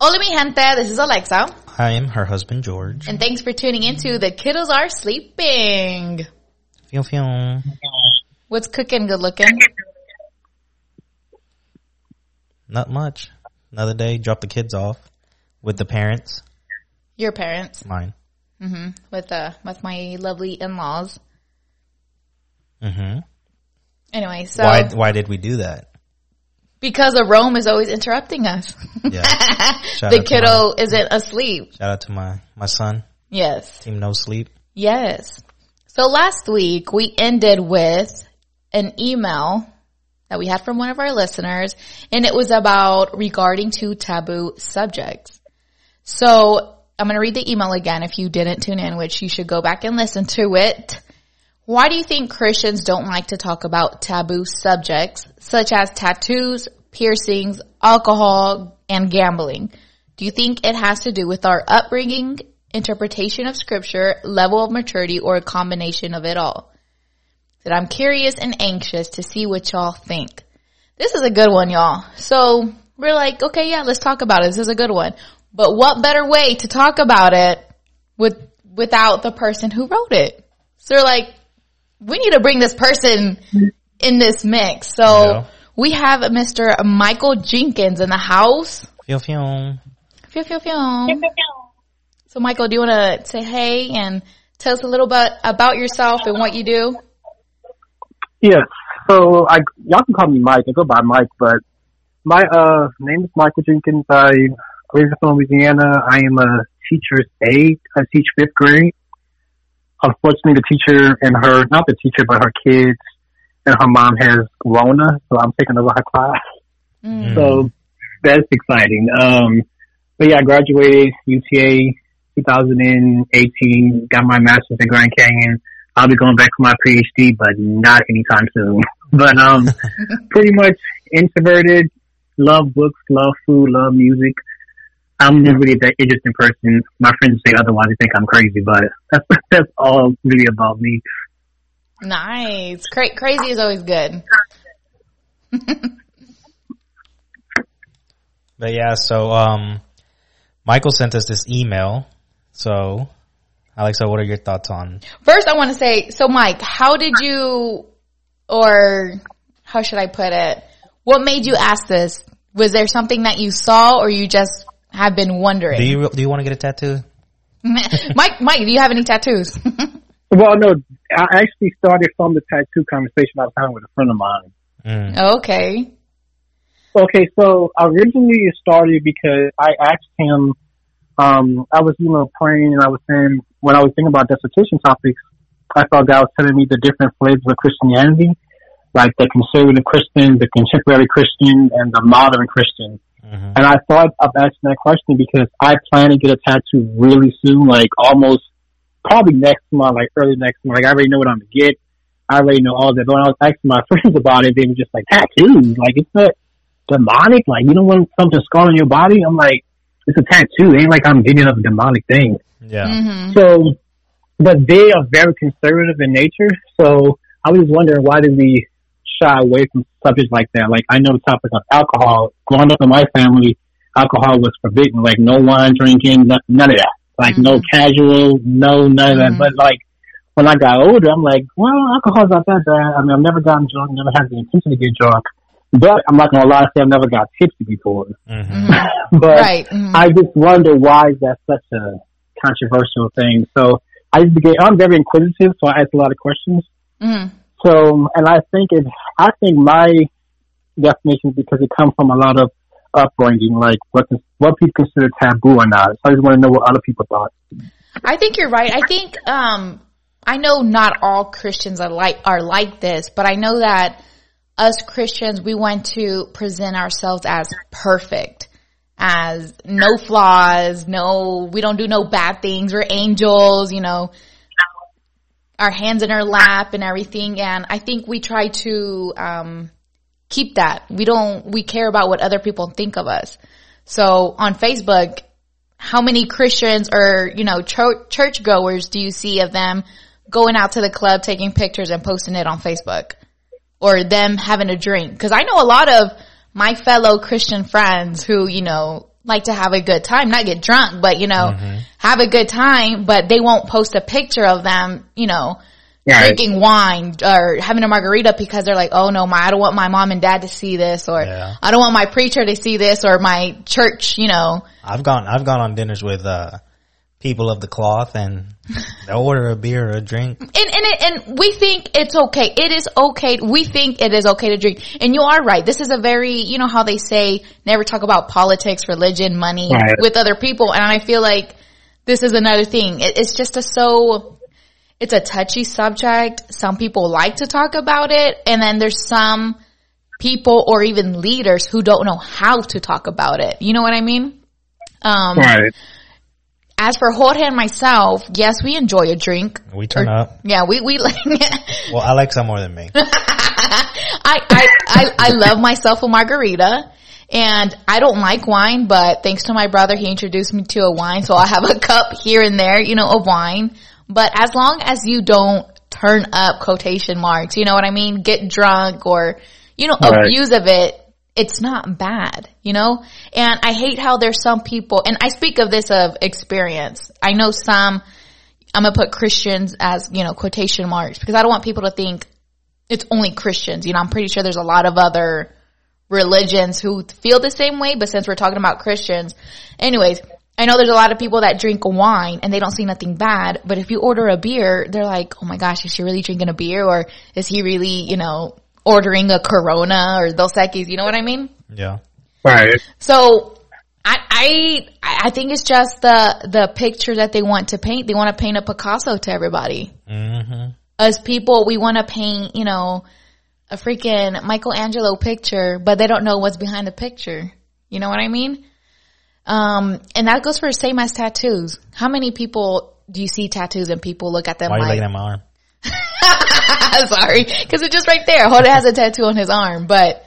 Hola mi gente, this is Alexa. I am her husband George. And thanks for tuning into The Kiddos Are Sleeping. Feel feel. What's cooking good looking? Not much. Another day, drop the kids off with the parents. Your parents. Mine. hmm With uh with my lovely in laws. Mm-hmm. Anyway, so why why did we do that? Because of Rome is always interrupting us. Yeah. The kiddo isn't asleep. Shout out to my my son, Yes. Team No Sleep. Yes. So last week we ended with an email that we had from one of our listeners and it was about regarding to taboo subjects. So I'm going to read the email again if you didn't tune in, which you should go back and listen to it. Why do you think Christians don't like to talk about taboo subjects such as tattoos, piercings, alcohol, and gambling? Do you think it has to do with our upbringing, interpretation of scripture, level of maturity, or a combination of it all? That I'm curious and anxious to see what y'all think. This is a good one, y'all. So we're like, okay, yeah, let's talk about it. This is a good one. But what better way to talk about it with, without the person who wrote it? So they're like, we need to bring this person in this mix. So Yeah. we have Mr. Michael Jenkins in the house. Feel feel. Phew, phew, phew. So Michael, do you want to say hey and tell us a little bit about yourself and what you do? Yes. So I y'all can call me Mike. I go by Mike, but my uh name is Michael Jenkins. I originally from Louisiana. I am a teacher's aide. I teach fifth grade. Unfortunately, the teacher and her not the teacher, but her kids and her mom has Rona, so I'm taking over her class. Mm. So that's exciting. Um, but yeah, I graduated UTA 2018. Got my master's in Grand Canyon. I'll be going back for my PhD, but not anytime soon. But um, pretty much introverted. Love books, love food, love music. I'm not really that interesting person. My friends say otherwise. They think I'm crazy, but that's that's all really about me. Nice. Cra- crazy is always good. But yeah, so um, Michael sent us this email. So, Alexa, what are your thoughts on? First, I want to say, so Mike, how did you, or how should I put it? What made you ask this? Was there something that you saw or you just have been wondering? Do you do you want to get a tattoo? Mike, Mike, do you have any tattoos? Well, no, I actually started from the tattoo conversation I was having with a friend of mine. Mm. okay. Okay, so originally it started because I asked him, um, I was, you know, praying and I was saying, when I was thinking about dissertation topics, I thought God was telling me the different flavors of Christianity, like the conservative Christian, the contemporary Christian, and the modern Christian. Hmm And I thought of asking that question because I plan to get a tattoo really soon, like almost probably next month, like early next month. Like I already know what I'm gonna get. I already know all that. But when I was asking my friends about it, they were just like, tattoos? Like it's not demonic? Like you don't want something scarring your body? I'm like, it's a tattoo. It ain't like I'm getting up a demonic thing. Yeah. hmm So, but they are very conservative in nature. So I was just wondering why did we shy away from subjects like that? Like I know the topic of alcohol. Growing up in my family, alcohol was forbidden. Like no wine drinking, no- none of that. Like no casual, no none of that. Mhm. But like when I got older, I'm like, well, alcohol's not that bad. I mean, I've never gotten drunk, never had the intention to get drunk. But I'm not gonna lie, say I've never got tipsy before. hmm But Right. mhm. I just wonder why is that such a controversial thing. So I just began, I'm very inquisitive, so I ask a lot of questions. Mhm. So, and I think it, I think my definition because it comes from a lot of upbringing, like what what people consider taboo or not. So I just want to know what other people thought. I think you're right. I think um I know not all Christians are like are like this, but I know that us Christians we want to present ourselves as perfect, as no flaws, no we don't do no bad things. We're angels, you know. Our hands in our lap and everything, and I think we try to um keep that. We don't we care about what other people think of us. So on Facebook, how many Christians or, you know, church, goers do you see of them going out to the club, taking pictures and posting it on Facebook? Or them having a drink? Cause I know a lot of my fellow Christian friends who, you know, like to have a good time, not get drunk, but you know, Mm-hmm. have a good time, but they won't post a picture of them, you know, Right. drinking wine or having a margarita because they're like, oh no, my, I don't want my mom and dad to see this or Yeah. I don't want my preacher to see this or my church, you know. I've gone I've gone on dinners with uh people of the cloth and they'll order a beer or a drink. And, and, it, and we think it's okay. It is okay. We think it is okay to drink. And you are right. This is a very, you know how they say never talk about politics, religion, money Right. with other people. And I feel like this is another thing. It, it's just a so, it's a touchy subject. Some people like to talk about it. And then there's some people or even leaders who don't know how to talk about it. You know what I mean? Um, Right. As for Jorge and myself, yes, we enjoy a drink. We turn up. Yeah, we, we like, it. Well, some more than me. I, I, I, I love myself a margarita and I don't like wine, but thanks to my brother, he introduced me to a wine. So I have a cup here and there, you know, of wine. But as long as you don't turn up quotation marks, you know what I mean? Get drunk or, you know, Right. abuse of it. It's not bad, you know? And I hate how there's some people, and I speak of this of experience. I know some, I'm gonna put Christians as, you know, quotation marks because I don't want people to think it's only Christians. You know, I'm pretty sure there's a lot of other religions who feel the same way, but since we're talking about Christians, anyways, I know there's a lot of people that drink wine and they don't see nothing bad, but if you order a beer, they're like, oh my gosh, is she really drinking a beer or is he really, you know, ordering a Corona or Dos Equis, you know what I mean? Yeah. Right. So I, I, I think it's just the, the picture that they want to paint. They want to paint a Picasso to everybody hmm as people, we want to paint, you know, a freaking Michelangelo picture, but they don't know what's behind the picture. You know what I mean? Um, and that goes for the same as tattoos. How many people do you see tattoos and people look at them Why are you like, looking at my arm? sorry, cause it's just right there. Jorge has a tattoo on his arm, but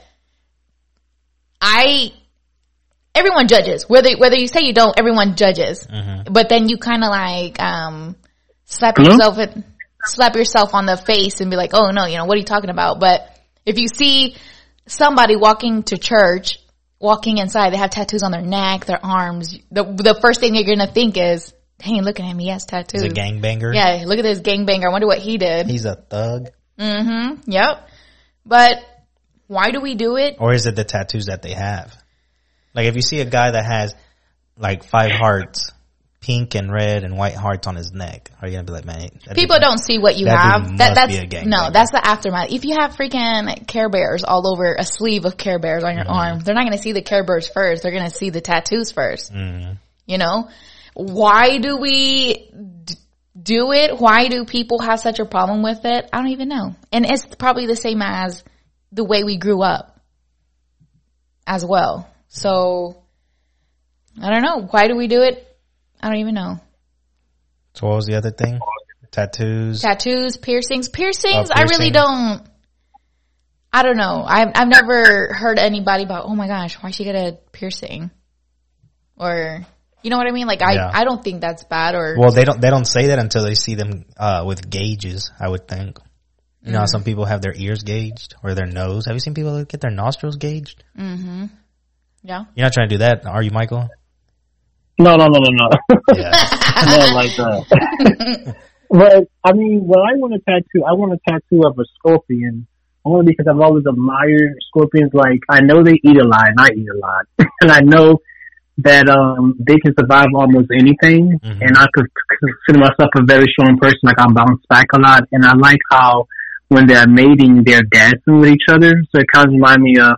I, everyone judges. Whether, whether you say you don't, everyone judges. But then you kind of like, um, slap Hello? yourself in, slap yourself on the face and be like, oh no, you know, what are you talking about? But if you see somebody walking to church, walking inside, they have tattoos on their neck, their arms, the, the first thing you're gonna think is, dang, look at him, he has tattoos. He's a gangbanger. Yeah, look at this gangbanger. I wonder what he did. He's a thug. Mm-hmm. Yep. But why do we do it? Or is it the tattoos that they have? Like if you see a guy that has like five hearts, pink and red and white hearts on his neck, are you gonna be like, man? People don't see what you have. That that's be a gangbanger. no, that's the aftermath. If you have freaking Care Bears all over a sleeve of Care Bears on your Mm-hmm. arm, they're not to see the Care Bears first. They're to see the tattoos 1st Mhm. You know, why do we d- do it? Why do people have such a problem with it? I don't even know. And it's probably the same as the way we grew up as well. So I don't know. Why do we do it? I don't even know. So what was the other thing? Tattoos. tattoos, piercings, piercings. Oh, I really don't. I don't know. I've I've never heard anybody about. Oh my gosh, why she get a piercing? Or you know what I mean? Like I Yeah. I don't think that's bad. Or well, they don't they don't say that until they see them uh, with gauges. I would think. You Mm. know, some people have their ears gauged or their nose. Have you seen people get their nostrils gauged? yeah, You're not trying to do that, are you, Michael? No, no, no, no, no. Yeah. no, like that. but I mean, when I want a tattoo, I want a tattoo of a scorpion. Only because I've always admired scorpions. Like I know they eat a lot, and I eat a lot, and I know that um they can survive almost anything. Mhm. And I could consider myself a very strong person. Like I bounce back a lot, and I like how when they're mating, they're dancing with each other. So it kind of reminds me of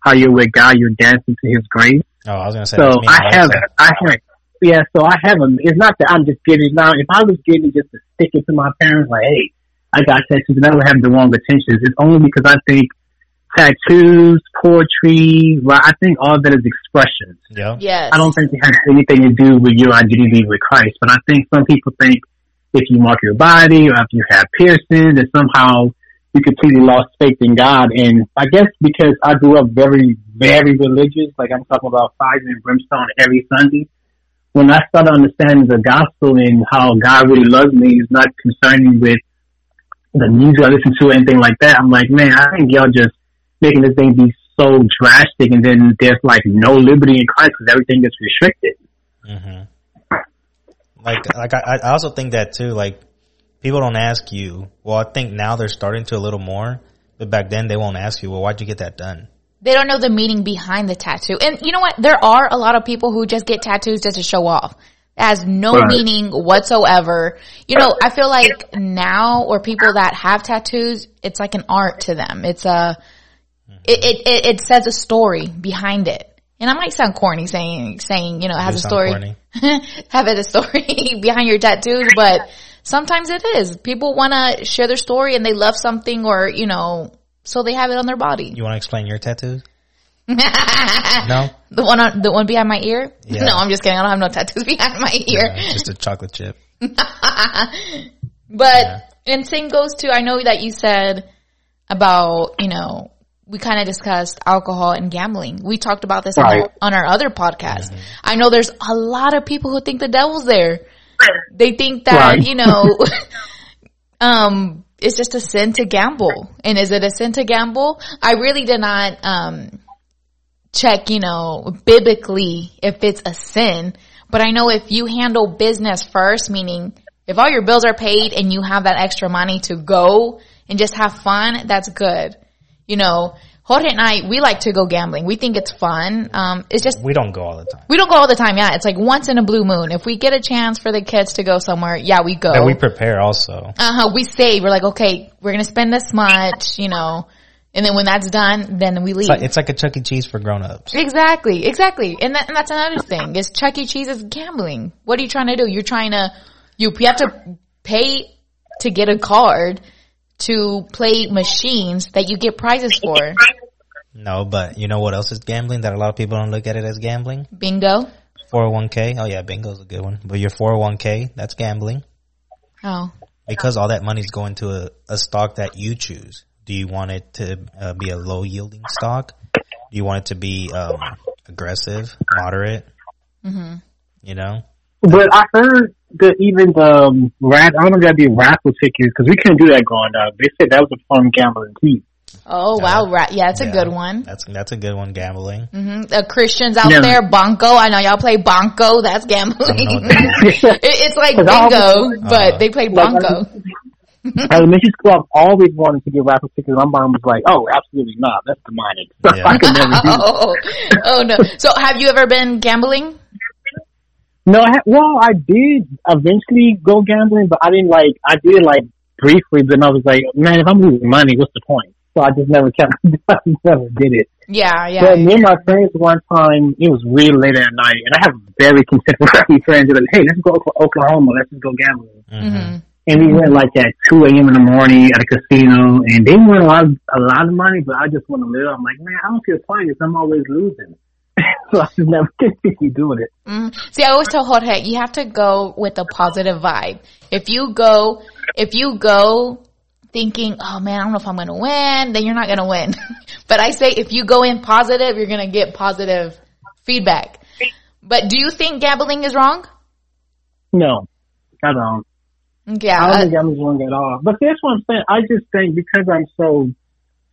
how you're with God, you're dancing to His grace. Oh, I was gonna say. So I have. I have, yeah. So I have them. It's not that I'm just getting now. If I was getting just to stick it to my parents, like, hey, I got tattoos, then I would have the wrong intentions. It's only because I think tattoos, poetry, well, I think all that is expressions. Yeah. yes. I don't think it has anything to do with your identity with Christ. But I think some people think if you mark your body or if you have piercings, that somehow you completely lost faith in God. And I guess because I grew up very, very religious, like I'm talking about fire and brimstone every Sunday. When I started understanding the gospel and how God really loves me is not concerning with the music I listen to or anything like that, I'm like, man, I think y'all just making this thing be so drastic, and then there's like no liberty in Christ because everything is restricted. hmm Like, like I, I also think that too. Like, people don't ask you. Well, I think now they're starting to a little more, but back then they won't ask you. Well, why'd you get that done? They don't know the meaning behind the tattoo. And you know what? There are a lot of people who just get tattoos just to show off. It has no Right. meaning whatsoever. You know, I feel like now or people that have tattoos, it's like an art to them. It's a, it, it, it, it says a story behind it. And I might sound corny saying, saying, you know, it has You a story, have it a story behind your tattoos, but sometimes it is. People want to share their story and they love something or, you know, so they have it on their body. You want to explain your tattoos? No, the one on, the one behind my ear? Yeah. No, I'm just kidding. I don't have no tattoos behind my ear. Uh, just a chocolate chip. But, and same goes to, I know that you said about, you know, we kind of discussed alcohol and gambling. We talked about this on, Right. our, on our other podcast. I know there's a lot of people who think the devil's there. They think that, Right. you know, um, it's just a sin to gamble. And is it a sin to gamble? I really did not, um, check, you know, biblically if it's a sin. But I know if you handle business first, meaning if all your bills are paid and you have that extra money to go and just have fun, that's good. You know, Jorge and I, we like to go gambling. We think it's fun. Um, it's just, We don't go all the time. we don't go all the time. Yeah. It's like once in a blue moon. If we get a chance for the kids to go somewhere, yeah, we go. And we prepare also. uh huh. We save. We're like, okay, we're to spend this much, you know, and then when that's done, then we leave. It's like, it's like a Chuck E. Cheese for grown-ups. Exactly, exactly. And, that, and that's another thing is Chuck E. Cheese is gambling. What are you trying to do? You're trying to, you, you have to pay to get a card to play machines that you get prizes for. No, but you know what else is gambling that a lot of people don't look at it as gambling? Bingo. 401k. Oh yeah, bingo's a good one. But your 401k, that's gambling. Oh, Because all that money's going to a, a stock that you choose. Do you want it to uh, be a low yielding stock? Do you want it to be um, aggressive, moderate? Mm-hmm. You know, But I heard that even the um, rat, I don't know if that'd be raffle tickets because we couldn't do that growing up. They said that was a fun gambling too. oh wow, right. Yeah, it's a good one. That's that's a good one. Gambling. Mm-hmm. The Christians out Yeah. there, Bunco. I know y'all play Bunco. That's gambling. that It- it's like Cause I bingo, but Uh, they play like, Bunco. Elementary school, I've always wanted to get raffle tickets. My mom was like, "Oh, absolutely not. That's demonic." Yeah. I could never do. oh, oh no. So have you ever been gambling? No, I ha- well, I did eventually go gambling, but I didn't like. I did like briefly, but then I was like, "Man, if I'm losing money, what's the point?" So I just never kept. I never did it. Yeah, yeah. But me and my friends one time, it was really late at night, and I have very contemporary friends. They're like, "Hey, let's go to Oklahoma. Let's just go gambling." hmm And we went like at two a.m. in the morning at a casino, and they won a lot, of, a lot of money. But I just want to live. I'm like, man, I don't feel fun because I'm always losing. So I just never continue doing it. Mm. See, I always tell Jorge, you have to go with a positive vibe. If you go, if you go thinking, oh man, I don't know if I'm going to win, then you're not going to win. but I say if you go in positive, you're going to get positive feedback. But do you think gambling is wrong? No, I don't. Yeah. I don't uh, think I'm wrong at all. But that's what I'm saying. I just think because I'm so,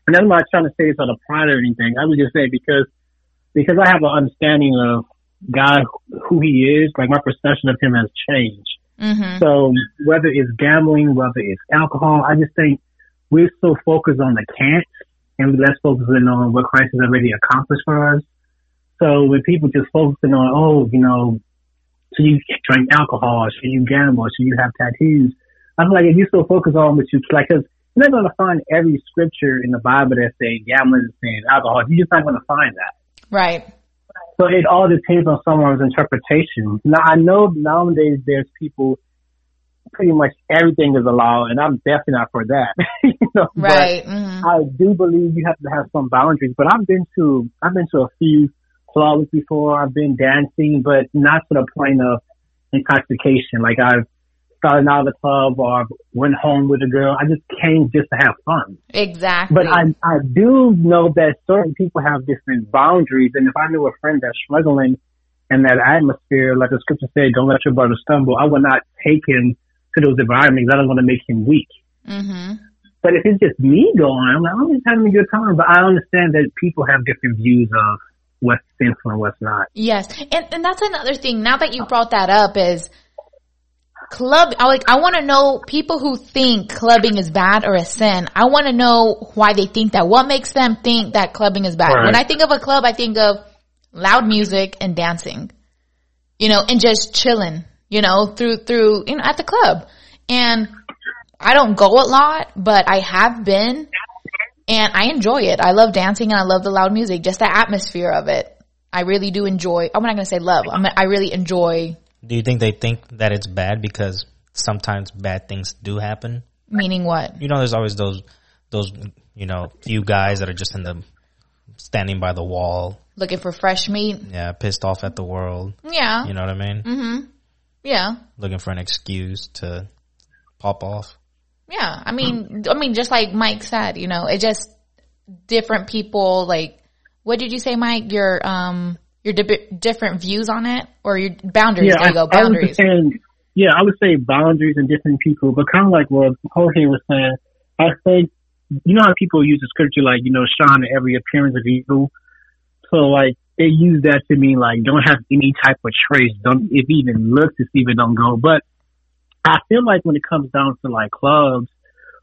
and I'm not trying to say this out of pride or anything. I would just say because because I have an understanding of God, who He is. Like my perception of Him has changed. mhm. So whether it's gambling, whether it's alcohol, I just think we're so focused on the can't and we're less focusing on what Christ has already accomplished for us. So when people just focusing on, oh, you know, should you drink alcohol? Should you gamble? Should you have tattoos? I'm like if you still focus on what you like, because you're not going to find every scripture in the Bible that say gambling is sin, alcohol. You're just not going to find that. Right. So it all depends on someone's interpretation. Now I know nowadays there's people pretty much everything is allowed and I'm definitely not for that. you know, but Right. hmm I do believe you have to have some boundaries. But I've been to I've been to a few clubs before. I've been dancing, but not to the point of intoxication. Like I've started out of the club or went home with a girl. I just came just to have fun. Exactly. But I I do know that certain people have different boundaries, and if I knew a friend that's struggling in that atmosphere, like the scripture said, "Don't let your brother stumble," I would not take him to those environments. I don't want to make him weak. hmm But if it's just me going, I'm like, I'm just having a good time. But I understand that people have different views of what's sinful and what's not. Yes. And, and that's another thing. Now that you brought that up is club, I like, I want to know people who think clubbing is bad or a sin. I want to know why they think that. What makes them think that clubbing is bad? Right. When I think of a club, I think of loud music and dancing, you know, and just chilling, you know, through, through, you know, at the club. And I don't go a lot, but I have been and I enjoy it. I love dancing and I love the loud music, just the atmosphere of it. I really do enjoy, I'm not going to say love. I'm, I really enjoy Do you think they think that it's bad because sometimes bad things do happen? meaning what? You know, there's always those, those, you know, few guys that are just in the, standing by the wall, Looking for fresh meat? yeah, pissed off at the world. Yeah. You know what I mean? Mm-hmm. Yeah. Looking for an excuse to pop off. Yeah. I mean, I mean, just like Mike said, you know, it just different people like, what did you say, Mike? Your, um, your di- different views on it or your boundaries. there you go. I, I was saying, yeah, I would say boundaries and different people, but kind of like what Jorge was saying, I think, you know how people use the scripture like, you know, shine at every appearance of evil? So like, they use that to mean like, don't have any type of trace, don't, if even looks to see if it don't go. But I feel like when it comes down to like clubs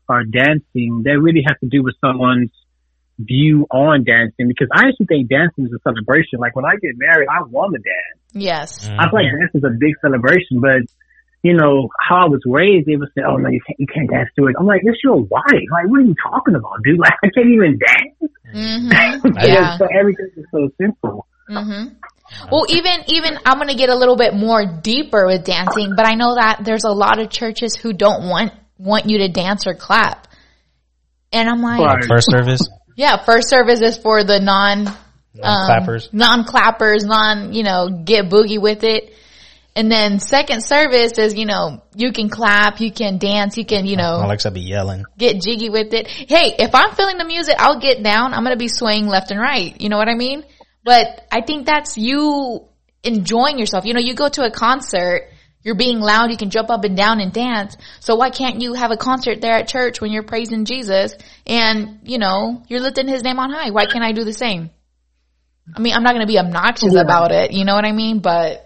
or dancing, that really has to do with someone's view on dancing because I actually think dancing is a celebration. Like when I get married, I want to dance. yes. I feel like dance is a big celebration, but you know how I was raised, they would say, "Oh no, you can't, you can't dance to it." I'm like, "It's your wife. Like, what are you talking about, dude? Like, I can't even dance." Mm-hmm. Yeah. so everything is so simple. Mm-hmm. Well, even even I'm gonna get a little bit more deeper with dancing, but I know that there's a lot of churches who don't want want you to dance or clap, and I'm like, Right. First service, yeah, first service is for the non um, clappers. non clappers, non you know get boogie with it, and then second service is you know you can clap, you can dance, you can you know Alexa be yelling. get jiggy with it. Hey, if I'm feeling the music, I'll get down. I'm gonna be swaying left and right. You know what I mean? But I think that's you enjoying yourself. You know, you go to a concert, you're being loud, you can jump up and down and dance. So why can't you have a concert there at church when you're praising Jesus and, you know, you're lifting his name on high? Why can't I do the same? I mean, I'm not gonna be obnoxious Yeah. about it. You know what I mean? But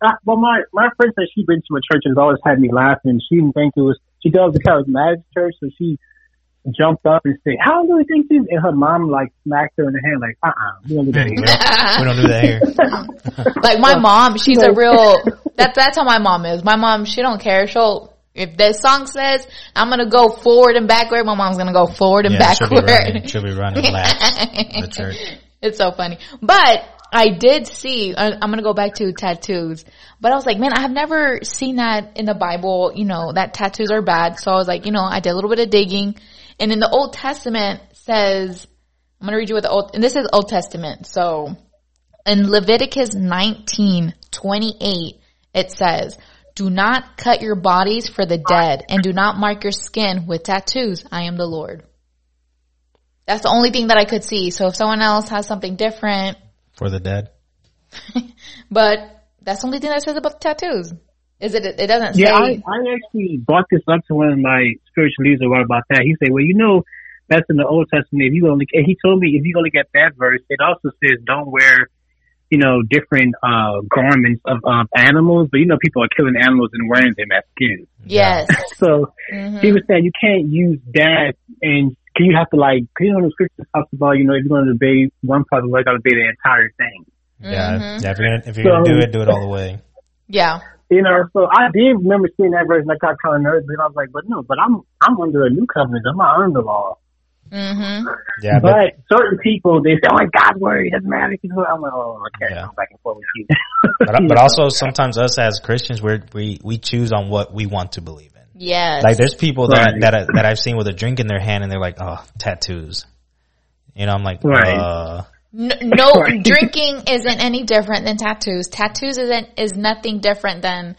Uh, well, my my friend said she'd been to a church and has always had me laughing. She didn't think it was. She goes to charismatic church, so she jumped up and said, "How do you think this?" And her mom like smacked her in the hand, like, "Uh, uh we don't do that here." we don't do that here. like my mom, she's a real, that's, that's how my mom is. My mom, she don't care. She'll, if the song says I'm gonna go forward and backward, my mom's gonna go forward and Yeah, she'll be backward. running. She'll be running laps the church. It's so funny. But I did see, I'm gonna go back to tattoos, but I was like, man, I have never seen that in the Bible, you know, that tattoos are bad. So I was like, you know, I did a little bit of digging and in the Old Testament says, I'm gonna read you what the Old, and this is Old Testament. So in Leviticus 19, 28, it says, do not cut your bodies for the dead and do not mark your skin with tattoos. I am the Lord. That's the only thing that I could see. So if someone else has something different, For the dead. but that's the only thing that says about the tattoos. Is it? It doesn't Yeah, I, say. I actually brought this up to one of my spiritual leaders a while about that. He said, "Well, you know, that's in the Old Testament. If you only," and he told me if you only get that verse, it also says don't wear, you know, different uh garments of um, animals. But you know, people are killing animals and wearing them as skins. yes. So Mhm. he was saying you can't use that, and you have to like, you know, the scripture talks about, you know, if you're going to obey one part of the law, you got to obey the entire thing. Yeah, Mhm. yeah. If you're gonna if you're gonna So- do it, do it all the way. Yeah. You know, so I did remember seeing that verse, and I got kind of nervous, but I was like, but no, but I'm I'm under a new covenant. I'm not under the law. hmm Yeah, but But certain people, they say, oh, it's God's word. It doesn't matter. I'm like, oh, okay, Yeah. I'm back and forth with you. but, but also sometimes us as Christians, we we we choose on what we want to believe in. Yes. Like there's people that Right. that I, that I've seen with a drink in their hand and they're like, oh, tattoos. You know, I'm like, Right. uh, N- no, drinking isn't any different than tattoos. Tattoos isn't is nothing different than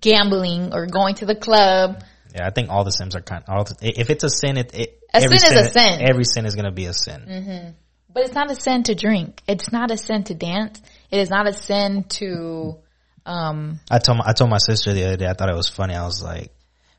gambling or going to the club. yeah. I think all the sins are kind. All the, if it's a sin, it, it A every sin is a sin. Every sin is gonna be a sin. But it's not a sin to drink. It's not a sin to dance. It is not a sin to, um, I told my, I told my sister the other day. I thought it was funny. I was like,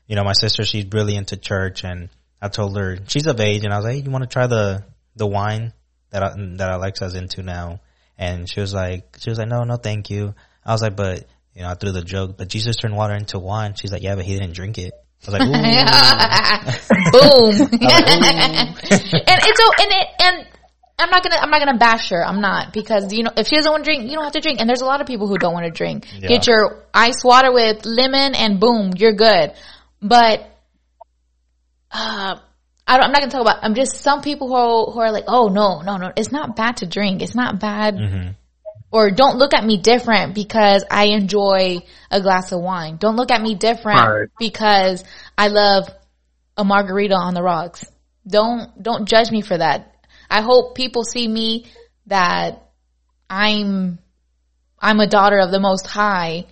you know, my sister she's really into church, and I told her she's of age, and I was like, hey, "You want to try the the wine that I, that Alexa's into now?" And she was like, "She was like, no, no, thank you." I was like, "But you know, I threw the joke, but Jesus turned water into wine." She's like, "Yeah, but he didn't drink it." I was like, Ooh. Boom. and it's so, and it, and I'm not gonna, I'm not gonna bash her. I'm not because you know, if she doesn't want to drink, you don't have to drink. And there's a lot of people who don't want to drink. Yeah. Get your ice water with lemon and boom, you're good. But, uh, I don't, I'm not gonna talk about, I'm just some people who are, who are like, oh no, no, no, it's not bad to drink. It's not bad. Mm-hmm. Or don't look at me different because I enjoy a glass of wine. Don't look at me different Right. because I love a margarita on the rocks. Don't don't judge me for that. I hope people see me that I'm I'm a daughter of the most high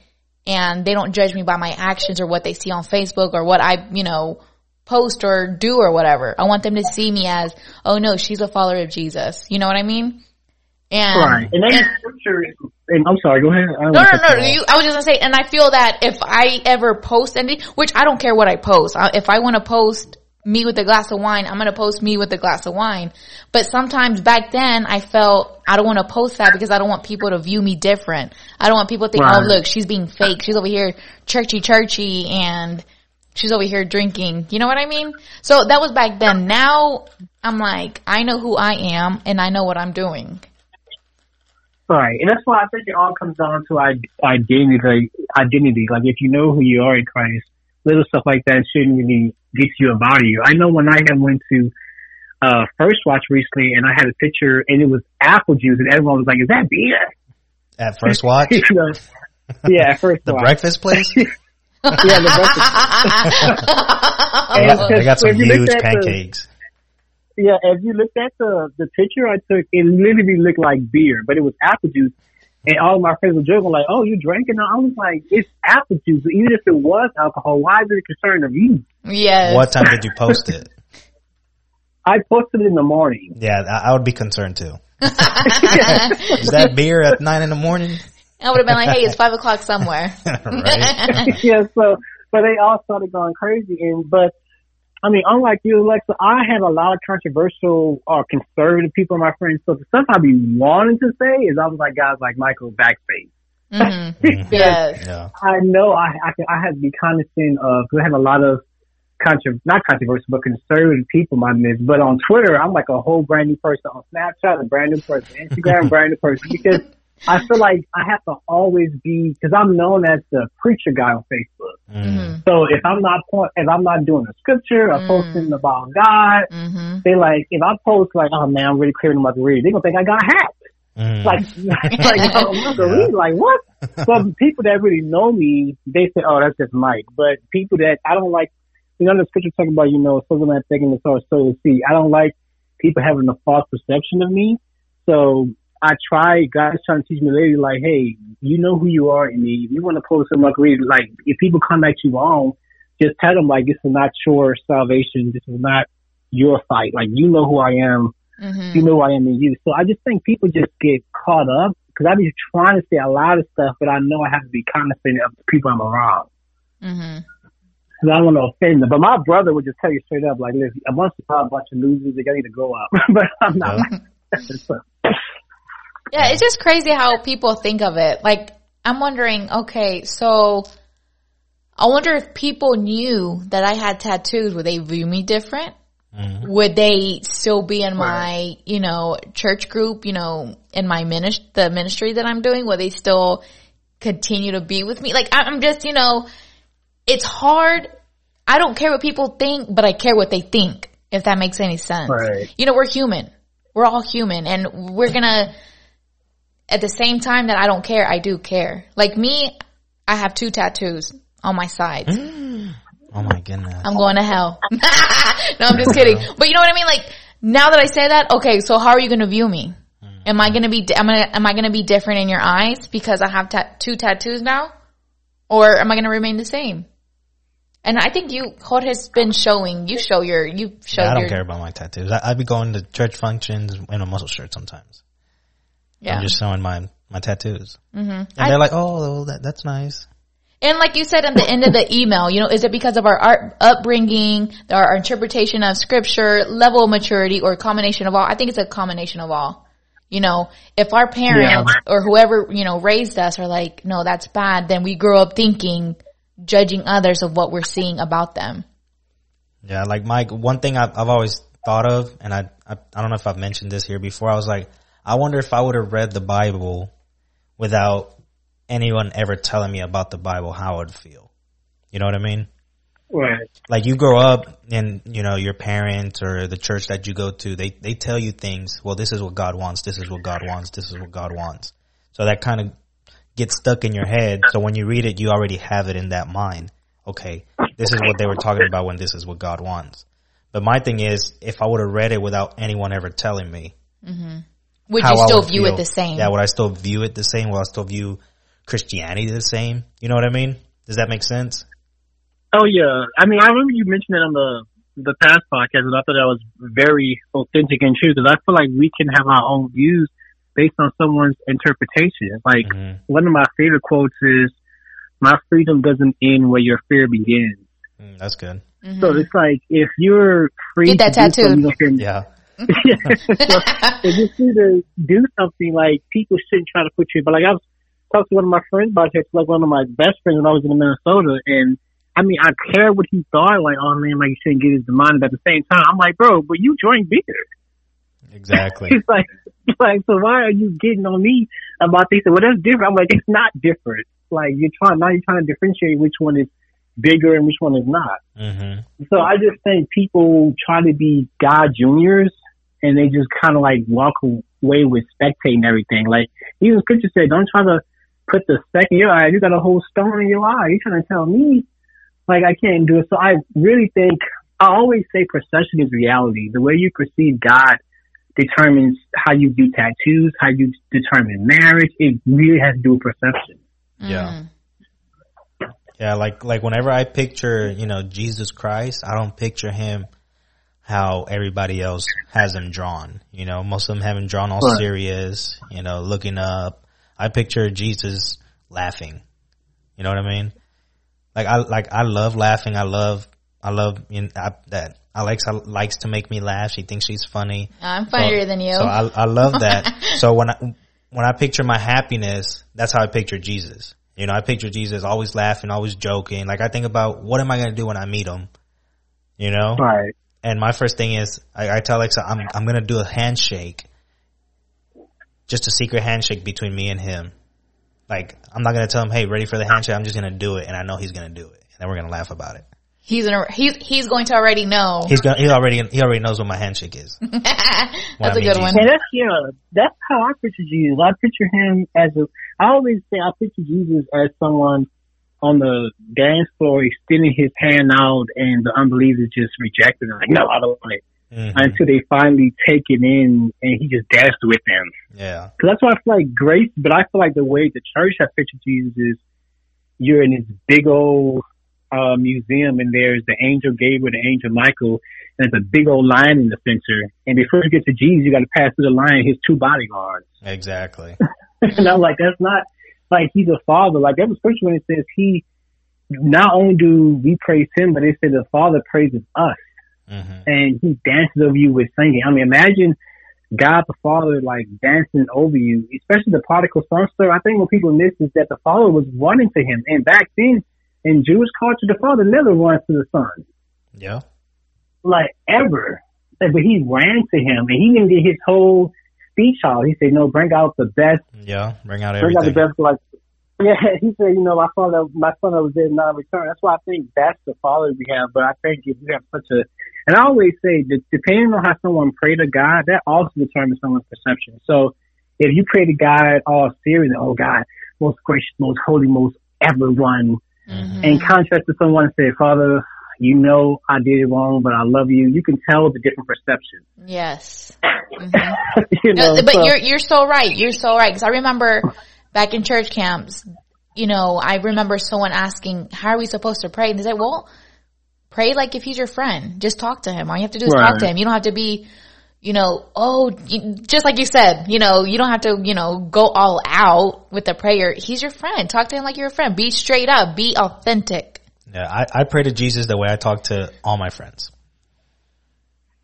and they don't judge me by my actions or what they see on Facebook or what I, you know, post or do or whatever. I want them to see me as, oh no, she's a follower of Jesus. You know what I mean? And Right. And then scripture and I'm sorry, go ahead. I no, no, no. You, I was just gonna say, and I feel that if I ever post anything, which I don't care what I post, I, if I want to post me with a glass of wine, I'm gonna post me with a glass of wine. But sometimes back then, I felt I don't want to post that because I don't want people to view me different. I don't want people to think, oh, Right. oh look, she's being fake. She's over here churchy, churchy, and she's over here drinking. You know what I mean? So that was back then. Now I'm like, I know who I am and I know what I'm doing. Right, and that's why I think it all comes down to i- identity. Like, identity, like if you know who you are in Christ, little stuff like that shouldn't really get you about you. I know when I had went to uh First Watch recently, and I had a picture, and it was apple juice, and everyone was like, "Is that beer?" At first watch, You know? yeah, at First the Watch. breakfast place. yeah, the breakfast. They got, they got some If you look huge at the- pancakes. Yeah, if you looked at the the picture I took, it literally looked like beer, but it was apple juice. And all of my friends were joking like, "Oh, you're drinking?" I was like, "It's apple juice. Even if it was alcohol, why is it a concern of you?" yes. What time did you post it? I posted it in the morning. Yeah, I, I would be concerned too. Is that beer at nine in the morning? I would have been like, hey, it's five o'clock somewhere. yeah, so but they all started going crazy. And but I mean, unlike you, Alexa, I have a lot of controversial or conservative people in my friends. So the stuff I be wanting to say is I was like guys like Michael Backspace. hmm Yes. Yeah. I know I I, can, I have to be cognizant of because I have a lot of contro not controversial but conservative people in my midst. But on Twitter, I'm like a whole brand new person. On Snapchat, a brand new person. Instagram, brand new person. Because I feel like I have to always be because I'm known as the preacher guy on Facebook. Mm. So if I'm not if I'm not doing a scripture or Mm. posting about God, hmm they like if I post like, oh man, I'm really clearing about the read, they gonna think I got hacked. Mm. Like, like oh, Marguerite, like what? But people that really know me, they say, oh, that's just Mike. But people that I don't like, you know, the scripture talking about, you know, man thinking the source, so to see. I don't like people having a false perception of me. So I try, God's trying to teach me lately, like, hey, you know who you are in me. If you want to pull some Marguerite, like, if people come at you wrong, just tell them, like, this is not your salvation. This is not your fight. Like, you know who I am hmm you know who I am in you. So I just think people just get caught up because I be trying to say a lot of stuff, but I know I have to be cognizant of of the people I'm around. hmm Cause I don't want to offend them. But my brother would just tell you straight up, like, listen, a bunch of a bunch of losers, they need to grow up. but I'm not like that. Yeah, it's just crazy how people think of it. Like, I'm wondering, okay, so I wonder if people knew that I had tattoos, would they view me different? Mm. Would they still be in my, you know, church group, you know, in my ministry, the ministry that I'm doing? Would they still continue to be with me? Like, I'm just, you know, it's hard. I don't care what people think, but I care what they think, if that makes any sense. Right. You know, we're human. We're all human and we're gonna, at the same time that I don't care, I do care. Like me, I have two tattoos on my sides. Oh my goodness. I'm going to hell. no, I'm just kidding. But you know what I mean? Like now that I say that, okay, so how are you going to view me? Hmm. Am I going to be, am I, am I going to be different in your eyes because I have ta- two tattoos now? Or am I going to remain the same? And I think you, Jorge's been showing, you show your, you show Yeah, I don't care about my tattoos. I, I'd be going to church functions in a muscle shirt sometimes. Yeah. I'm just showing my my tattoos, hmm and they're like, "Oh, that, that's nice." And like you said at the end of the email, you know, is it because of our art upbringing, our, our interpretation of scripture, level of maturity, or a combination of all? I think it's a combination of all. You know, if our parents yeah. or whoever, you know, raised us are like, no, that's bad, then we grow up thinking, judging others of what we're seeing about them. Yeah, like Mike, one thing I've, I've always thought of, and I, I, I don't know if I've mentioned this here before, I was like, I wonder if I would have read the Bible without anyone ever telling me about the Bible, how I would feel. You know what I mean? Right. Like you grow up and, you know, your parents or the church that you go to, they, they tell you things. Well, this is what God wants. This is what God wants. This is what God wants. So that kind of gets stuck in your head. So when you read it, you already have it in that mind. Okay. This is what they were talking about when this is what God wants. But my thing is, if I would have read it without anyone ever telling me, mm-hmm. Would you still would view feel, it the same? Yeah. Would I still view it the same? Would I still view Christianity the same? You know what I mean? Does that make sense? Oh yeah. I mean, I remember you mentioned it on the the past podcast, and I thought that was very authentic and true because I feel like we can have our own views based on someone's interpretation. Like mm-hmm. one of my favorite quotes is, "My freedom doesn't end where your fear begins." Mm, that's good. Mm-hmm. So it's like if you're free get that tattooed, yeah. So if you're free to do something, like people shouldn't try to put you. But like I was talking to one of my friends about it, like one of my best friends when I was in Minnesota, and I mean, I care what he thought. Like, oh man, like you shouldn't get his demand. But at the same time, I'm like, bro, but you drink beer. Exactly. He's like, like, so why are you getting on me about this? Well, that's different. I'm like, it's not different. Like, you're trying now. You're trying to differentiate which one is bigger and which one is not. Mm-hmm. So I just think people try to be God juniors, and they just kind of like walk away with spectating everything. Like even scripture said, don't try to put the speck in your eye. You got a whole stone in your eye. You're trying to tell me like I can't do it. So I really think I always say perception is reality. The way you perceive God determines how you do tattoos, how you determine marriage. It really has to do with perception. Yeah. Mm. Yeah, like like whenever I picture, you know, Jesus Christ, I don't picture him how everybody else has him drawn. You know, most of them have him drawn all right. serious, you know, looking up. I picture Jesus laughing. You know what I mean? Like I like I love laughing. I love I love you know, I, that Alexa likes to make me laugh. She thinks she's funny. I'm funnier so, than you. So I I love that. so when I when I picture my happiness, that's how I picture Jesus. You know, I picture Jesus always laughing, always joking. Like I think about what am I going to do when I meet him? You know? Right. And my first thing is I, I tell Alexa I'm I'm going to do a handshake. Just a secret handshake between me and him. Like, I'm not gonna tell him, hey, ready for the handshake. I'm just gonna do it, and I know he's gonna do it, and then we're gonna laugh about it. He's gonna he's he's going to already know. He's gonna he already he already knows what my handshake is. that's a good one. And that's yeah, that's how I picture Jesus. I picture him as a. I always say I picture Jesus as someone on the dance floor extending his hand out, and the unbelievers just rejected him. Like, no, I don't want it mm-hmm. until they finally take it in and he just danced with them. Yeah. Cause that's why I feel like grace, but I feel like the way the church has pictured Jesus is you're in this big old uh, museum and there's the angel Gabriel, the angel Michael, and there's a big old lion in the center. And before you get to Jesus, you got to pass through the lion, his two bodyguards. Exactly. and I'm like, that's not like he's a father. Like that was scripture when it says he, not only do we praise him, but it said the father praises us mm-hmm. and he dances over you with singing. I mean, imagine God the Father like dancing over you, especially the prodigal son story. I think what people miss is that the father was running to him, and back then in Jewish culture, the father never runs to the son. Yeah, like ever. But he ran to him, and he didn't get his whole speech out. He said, "No, bring out the best. Yeah, bring out everything. Bring out the best. Like yeah, he said, you know, my father, my son was dead, not return. That's why I think that's the father we have. But I think if we have such a, and I always say that depending on how someone pray to God, that also determines someone's perception. So if you pray to God all serious, oh God, most gracious, most holy, most ever one, mm-hmm. in contrast to someone say, Father, you know I did it wrong, but I love you. You can tell the different perception. Yes. Mm-hmm. you know, no, but so, you're you're so right. You're so right because I remember back in church camps, you know, I remember someone asking, how are we supposed to pray? And they said, well, pray like if he's your friend. Just talk to him. All you have to do is right. talk to him. You don't have to be, you know, oh, just like you said, you know, you don't have to, you know, go all out with the prayer. He's your friend. Talk to him like you're a friend. Be straight up. Be authentic. Yeah, I, I pray to Jesus the way I talk to all my friends.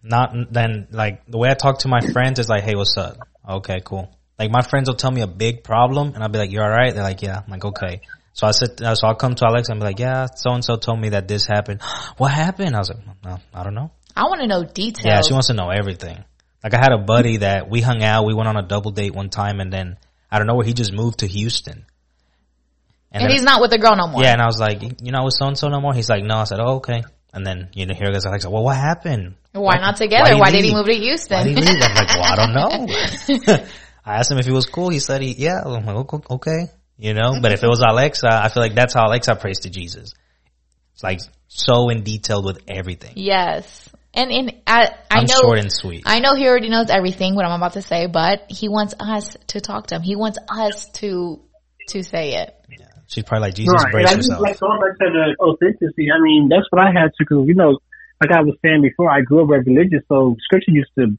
Not then like the way I talk to my friends is like, hey, what's up? Okay, cool. Like my friends will tell me a big problem, and I'll be like, you're all right?" They're like, "Yeah." I'm like, "Okay." So I sit, uh, so I'll come to Alex and be like, "Yeah, so and so told me that this happened. what happened?" I was like, "No, I don't know." I want to know details. Yeah, she wants to know everything. Like I had a buddy that we hung out. We went on a double date one time, and then I don't know where he just moved to Houston. And then- he's not with the girl no more. yeah, and I was like, "You know, with so and so no more." He's like, "No." I said, "Oh, okay." And then you know, here goes Alex. Well, what happened? Why not together? he Why, did he move to Why Houston? did he leave? I'm like, well, I don't know. I asked him if he was cool. He said he, yeah. I'm like, "Okay, okay. You know, but if it was Alexa, I feel like that's how Alexa prays to Jesus. It's like so in detail with everything. yes. And in I I I'm know short and sweet. I know he already knows everything what I'm about to say, but he wants us to talk to him. He wants us to to say it. She's probably like, Jesus, Right. brace and I just like going back to the authenticity. I mean, that's what I had to, cause you know, like I was saying before, I grew up religious, so scripture used to,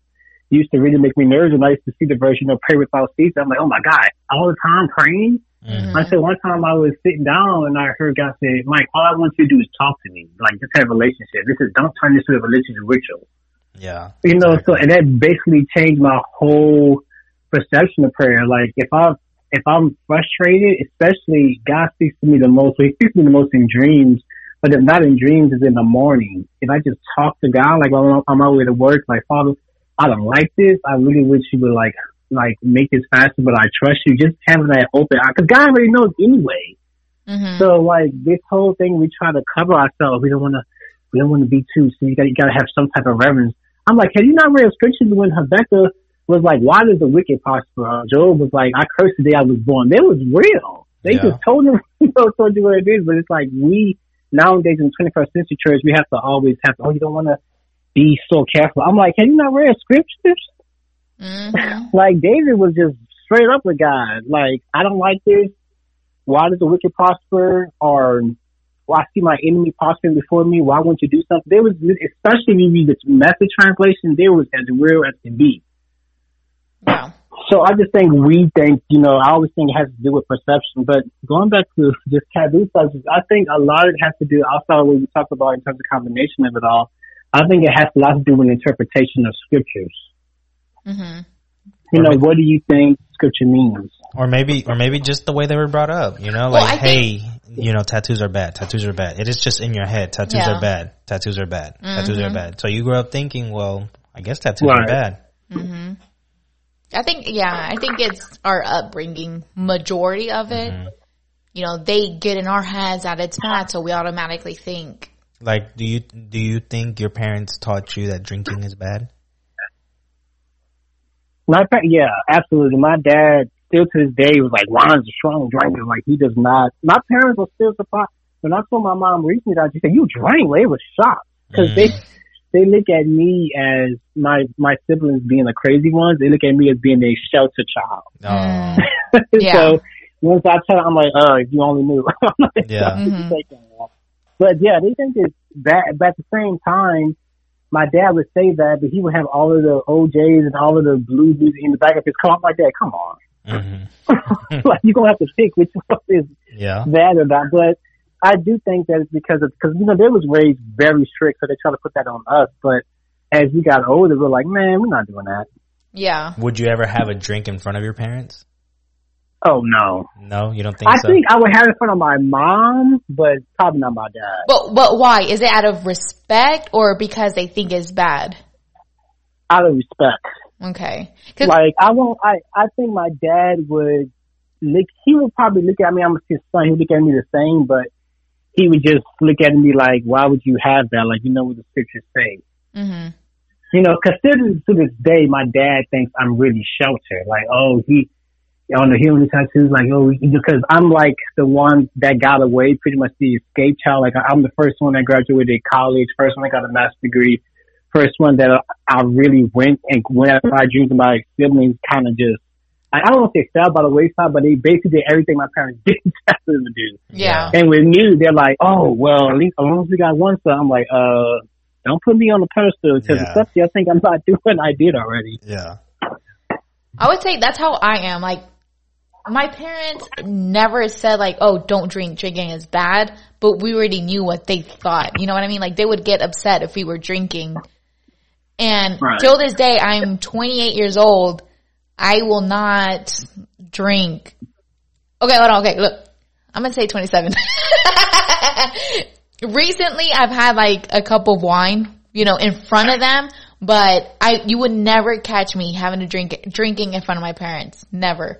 used to really make me nervous and I used to see the verse, you know, pray without ceasing. I'm like, oh my God, all the time praying. Mhm. I said one time I was sitting down and I heard God say, Mike, all I want you to do is talk to me. Like, just have a relationship. This is, don't turn this into a religious ritual. Yeah. You know, so, and that basically changed my whole perception of prayer. Like, if I, if I'm frustrated, especially God speaks to me the most, so he speaks to me the most in dreams, but if not in dreams, is in the morning. If I just talk to God, like on, on my way to work, like, Father, I don't like this. I really wish you would like, like make this faster, but I trust you. Just having that open, cause God already knows anyway. hmm So like this whole thing, we try to cover ourselves. We don't want to, we don't want to be too. So you got you got to have some type of reverence. I'm like, have you not read scriptures when Habakkuk was like, why does the wicked prosper? Uh, Job was like, I cursed the day I was born. That was real. They Yeah. just told him, you know, told you what it is. But it's like we nowadays in the 21st century church, we have to always have to. Oh, you don't want to be so careful. I'm like, have you not read scriptures? hmm Like David was just straight up with God. Like, I don't like this. Why does the wicked prosper? Or well, I see my enemy prospering before me. Why won't you do something? There was, especially when you read the message translation, there was as real as can be. Yeah. So I just think we think, you know, I always think it has to do with perception. But going back to just taboo subjects, I think a lot of it has to do outside of what we talked about in terms of combination of it all. I think it has a lot to do with interpretation of scriptures. hmm You Or know, maybe- what do you think scripture means? Or maybe, or maybe just the way they were brought up, you know, Well, like, I think- hey, you know, tattoos are bad. Tattoos are bad. It is just in your head. Tattoos Yeah. are bad. Tattoos are bad. Tattoos are bad. So you grew up thinking, well, I guess tattoos are Right. bad. hmm I think, yeah, I think it's our upbringing, majority of it. Mhm. You know, they get in our heads that it's bad, so we automatically think. Like, do you do you think your parents taught you that drinking is bad? My pa- yeah, absolutely. My dad still to this day was like, Ron's a strong drinker. Like he does not. My parents were still surprised when I told my mom recently that she said, "You drink?" They were shocked because they they look at me as my my siblings being the crazy ones. They look at me as being a shelter child. Oh, Yeah. so once I tell them, I'm like, "Oh, if you only knew." Like, Yeah. Mhm. But yeah, they think it's bad. But at the same time, my dad would say that, but he would have all of the OJs and all of the blues in the back of his car. I'm like, Dad, come on. hmm like you're gonna have to pick which one is yeah. bad or not. But I do think that it's because of because you know they was raised very strict, so they try to put that on us. But as we got older, we're like, man, we're not doing that. Yeah. Would you ever have a drink in front of your parents? Oh no, No, you don't think I so. think I would have it in front of my mom, but probably not my dad. But, but why? Is it out of respect or because they think it's bad? Out of respect, Okay. 'Cause- like I won't. I I think my dad would look. He would probably look at me. I'm his son. He would look at me the same, but he would just look at me like, "Why would you have that? Like you know what the scriptures say." mhm. you know, consider to this day, my dad thinks I'm really sheltered. Like, oh, he on the healing tattoos, like, oh, because I'm like the one that got away, pretty much the escape child. Like, I'm the first one that graduated college, first one that got a master's degree, first one that I really went and went after my dreams. And my siblings kind of just, I I don't want to say fell by the wayside, but they basically did everything my parents didn't tell them to do. Yeah. And with me, they're like, oh, well, at least as long as we got one son, I'm like, uh, don't put me on the pedestal because Yeah. the stuff you think I'm not doing, I did already. Yeah. I would say that's how I am. Like, my parents never said like, oh, don't drink, drinking is bad, but we already knew what they thought. You know what I mean? Like, they would get upset if we were drinking. And Right. till this day, I'm 28 years old. I will not drink. Okay, hold on. Okay, look. I'm gonna say 27. Recently, I've had like a cup of wine, you know, in front of them, but I, you would never catch me having to drink, drinking in front of my parents. Never.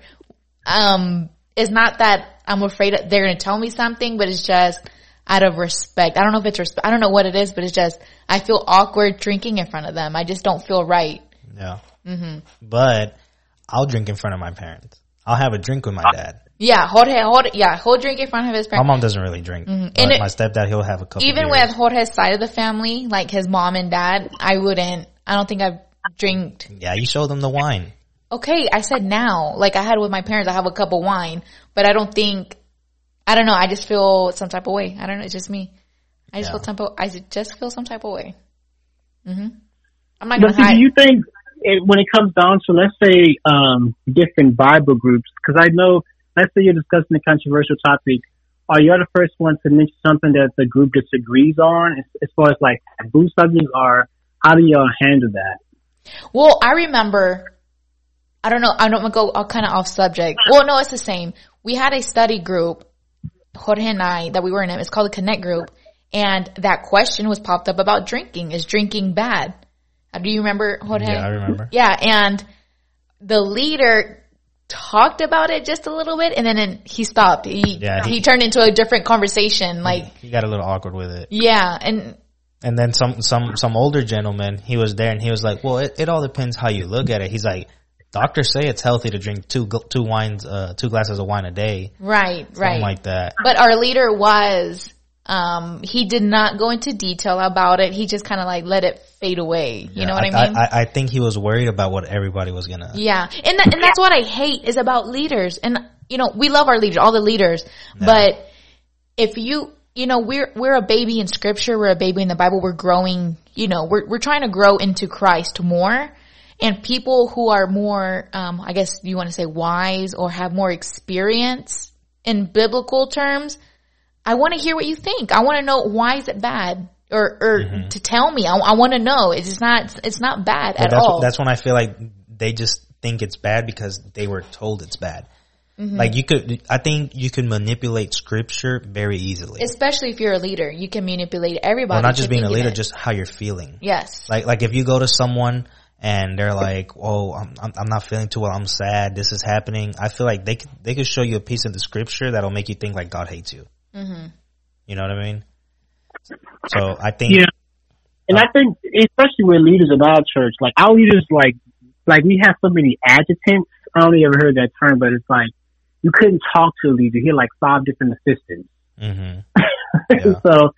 Um, it's not that I'm afraid they're gonna tell me something, but it's just out of respect. I don't know if it's respect. I don't know what it is, but it's just, I feel awkward drinking in front of them. I just don't feel right. Yeah. Mm-hmm. But I'll drink in front of my parents. I'll have a drink with my dad. Yeah, Jorge, Jorge, yeah, he'll drink in front of his My mom doesn't really drink. Mm-hmm. And it- my stepdad, he'll have a couple. Even beers. with Jorge's side of the family, like his mom and dad, I wouldn't, I don't think I've drank. Yeah, you show them the wine. Okay, I said now, like I had with my parents, I have a cup of wine, but I don't think, I don't know, I just feel some type of way. I don't know, it's just me. I just Yeah. feel some, I just feel some type of way. Mm-hmm. I'm not gonna But see, hide. do you think it, when it comes down to, let's say, um, different Bible groups, because I know, let's say you're discussing a controversial topic, are you the first one to mention something that the group disagrees on as, as far as like taboo subjects, or how do y'all handle that? Well, I remember, I don't know, I don't want to go I'll kind of off subject. Well, no, it's the same. We had a study group, Jorge and I, that we were in it. It's called the Connect group. And that question was popped up about drinking. Is drinking bad? Uh, Do you remember, Jorge? Yeah, I remember. Yeah, and the leader talked about it just a little bit and then he stopped. He, Yeah, he, he- turned into a different conversation. Like, He got a little awkward with it. yeah, and And then some, some, some older gentleman, he was there and he was like, well, it, it all depends how you look at it. He's like, doctors say it's healthy to drink two, two wines, uh, two glasses of wine a day. right, Something right. like that. But our leader was, um, he did not go into detail about it. He just kind of like let it fade away. You know what I, mean? I, I think he was worried about what everybody was gonna. yeah. And that, and that's what I hate is about leaders. And you know, we love our leaders, all the leaders, but if you, you know, we're, we're a baby in scripture. We're a baby in the Bible. We're growing, you know, we're, we're trying to grow into Christ more. And people who are more, um, I guess you want to say wise or have more experience in biblical terms, I want to hear what you think. I want to know why is it bad, or or to tell me. I, I want to know. It's not. It's not bad at that's, all. that's when I feel like they just think it's bad because they were told it's bad. Mm-hmm. Like you could, I think you can manipulate scripture very easily. Especially if you're a leader, you can manipulate everybody. well, not just being a leader, just how you're feeling. yes. Like, like if you go to someone and they're like, "Oh, I'm, I'm, I'm not feeling too well. I'm sad. This is happening." I feel like they could, they could show you a piece of the scripture that'll make you think like God hates you. Mm-hmm. You know what I mean? So I think, Yeah. And I think, especially with leaders in our church, like our leaders, like, like we have so many adjutants. I only ever heard that term, but it's like you couldn't talk to a leader. He had like five different assistants. hmm Yeah. so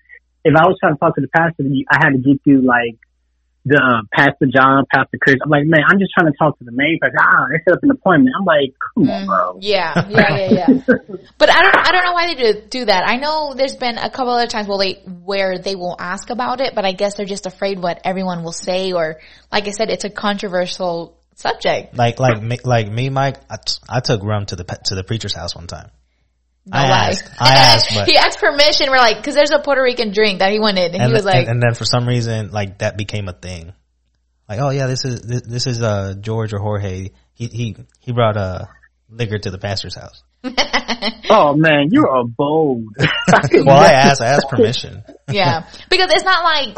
if I was trying to talk to the pastor, I had to get through like the uh, Pastor John, Pastor Chris. I'm like, man, I'm just trying to talk to the main person. Ah, they set up an appointment. I'm like, come on, bro. Yeah, yeah, yeah, yeah. but I don't, I don't know why they do, do that. I know there's been a couple other times where they, where they will ask about it, but I guess they're just afraid what everyone will say, or like I said, it's a controversial subject. like, like, me, like me, Mike. I, t- I took rum to the pe- to the preacher's house one time. No I lie. asked, I asked, but he asked permission. We're like, cause there's a Puerto Rican drink that he wanted, and, and, he was like, and, and then for some reason, like that became a thing. Like, oh yeah, this is this, this is uh George or Jorge. He he he brought uh liquor to the pastor's house. Oh man, you're a bold. Well, I asked, I asked permission. yeah, because it's not like,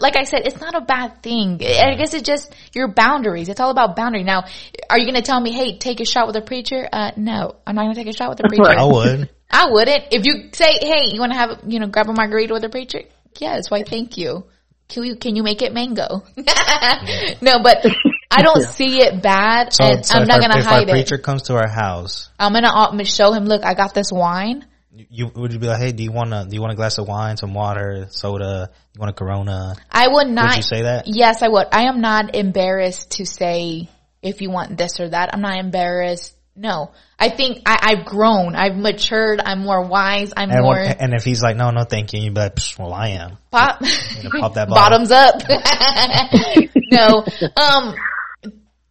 like I said, it's not a bad thing. I guess it's just your boundaries. It's all about boundary. Now, are you going to tell me, hey, take a shot with a preacher? Uh, no, I'm not going to take a shot with a preacher. I would. I wouldn't. If you say, hey, you want to have, you know, grab a margarita with a preacher? Yes, why thank you. Can you, can you make it mango? no, but I don't see it bad So, and so I'm not our, going to if our hide it. preacher comes to our house, I'm going to show him, look, I got this wine. you would you be like, hey, do you want a do you want a glass of wine, some water, soda? You want a Corona? I would not. Would you say that? Yes, I would. I am not embarrassed to say if you want this or that. I'm not embarrassed no. I think I, I've grown. I've matured. I'm more wise. I'm And, more when- and if he's like, no, no, thank you, you'd be like, "Psh, well, I am. pop. Pop that bottle. Bottoms up. no. Um,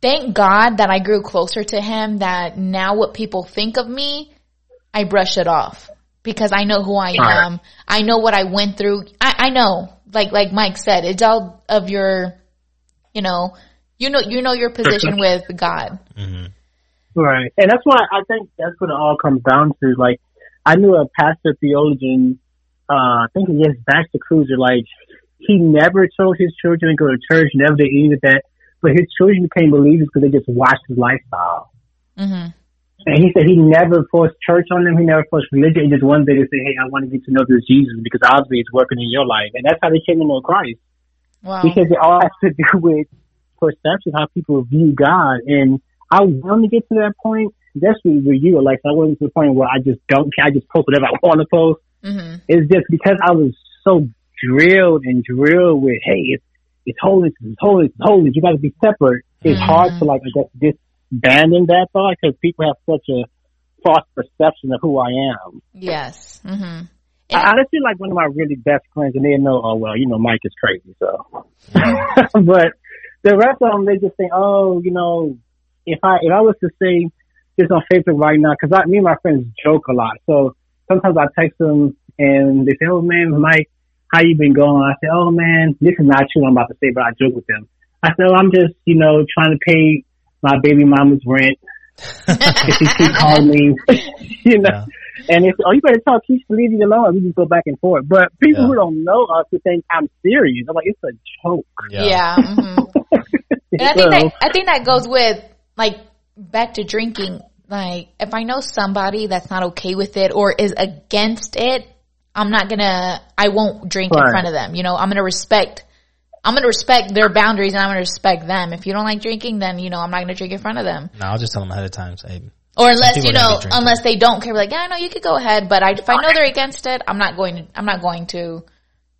thank God that I grew closer to him that now what people think of me, I brush it off because I know who I Right. am. I know what I went through. I, I know, like, like Mike said, it's all of your, you know, you know, you know your position with God. hmm Right. And that's why I think that's what it all comes down to. Like, I knew a pastor theologian, uh, I think he is Baxter Kruger, like, he never told his children to go to church, never did any of that, but his children became believers because they just watched his lifestyle. hmm And he said he never forced church on them, he never forced religion, he just one day to say, hey, I want to get to know this Jesus because obviously it's working in your life. And that's how they came to know Christ. Wow. because it all has to do with perception, how people view God. And I want to get to that point. That's with you, Alexa. I wasn't to the point where I just don't care. I just post whatever I want to post. hmm It's just because I was so drilled and drilled with, hey, it's, it's holiness, it's holiness, it's holiness. You got to be separate. It's Mhm. hard to like, I guess, disbanding that thought because people have such a false perception of who I am. Yes. hmm I honestly like one of my really best friends, and they know, oh well, you know, Mike is crazy, so. but the rest of them, they just think, oh, you know, if I if I was to say this on Facebook right now, because me and my friends joke a lot, so sometimes I text them and they say, oh man, Mike, how you been going? I said, oh man, this is not true. I'm about to say, but I joke with them. I said, oh, I'm just, you know, trying to pay my baby mama's rent. she keep calling me, you know. Yeah. And it's, oh, you better talk, Keisha, leave me alone. We just go back and forth. But people Yeah. who don't know us would think I'm serious. I'm like, it's a joke. Yeah. hmm And I think So, that I think that goes with like back to drinking. Like if I know somebody that's not okay with it or is against it, I'm not gonna. I won't drink in front of them. You know, I'm gonna respect. I'm gonna respect their boundaries and I'm gonna respect them. If you don't like drinking, then you know I'm not gonna drink in front of them. No, I'll just tell them ahead of time. Say, Or unless you know, unless they don't care, like yeah, no, you could go ahead. But I, if I know they're against it, I'm not going to. I'm not going to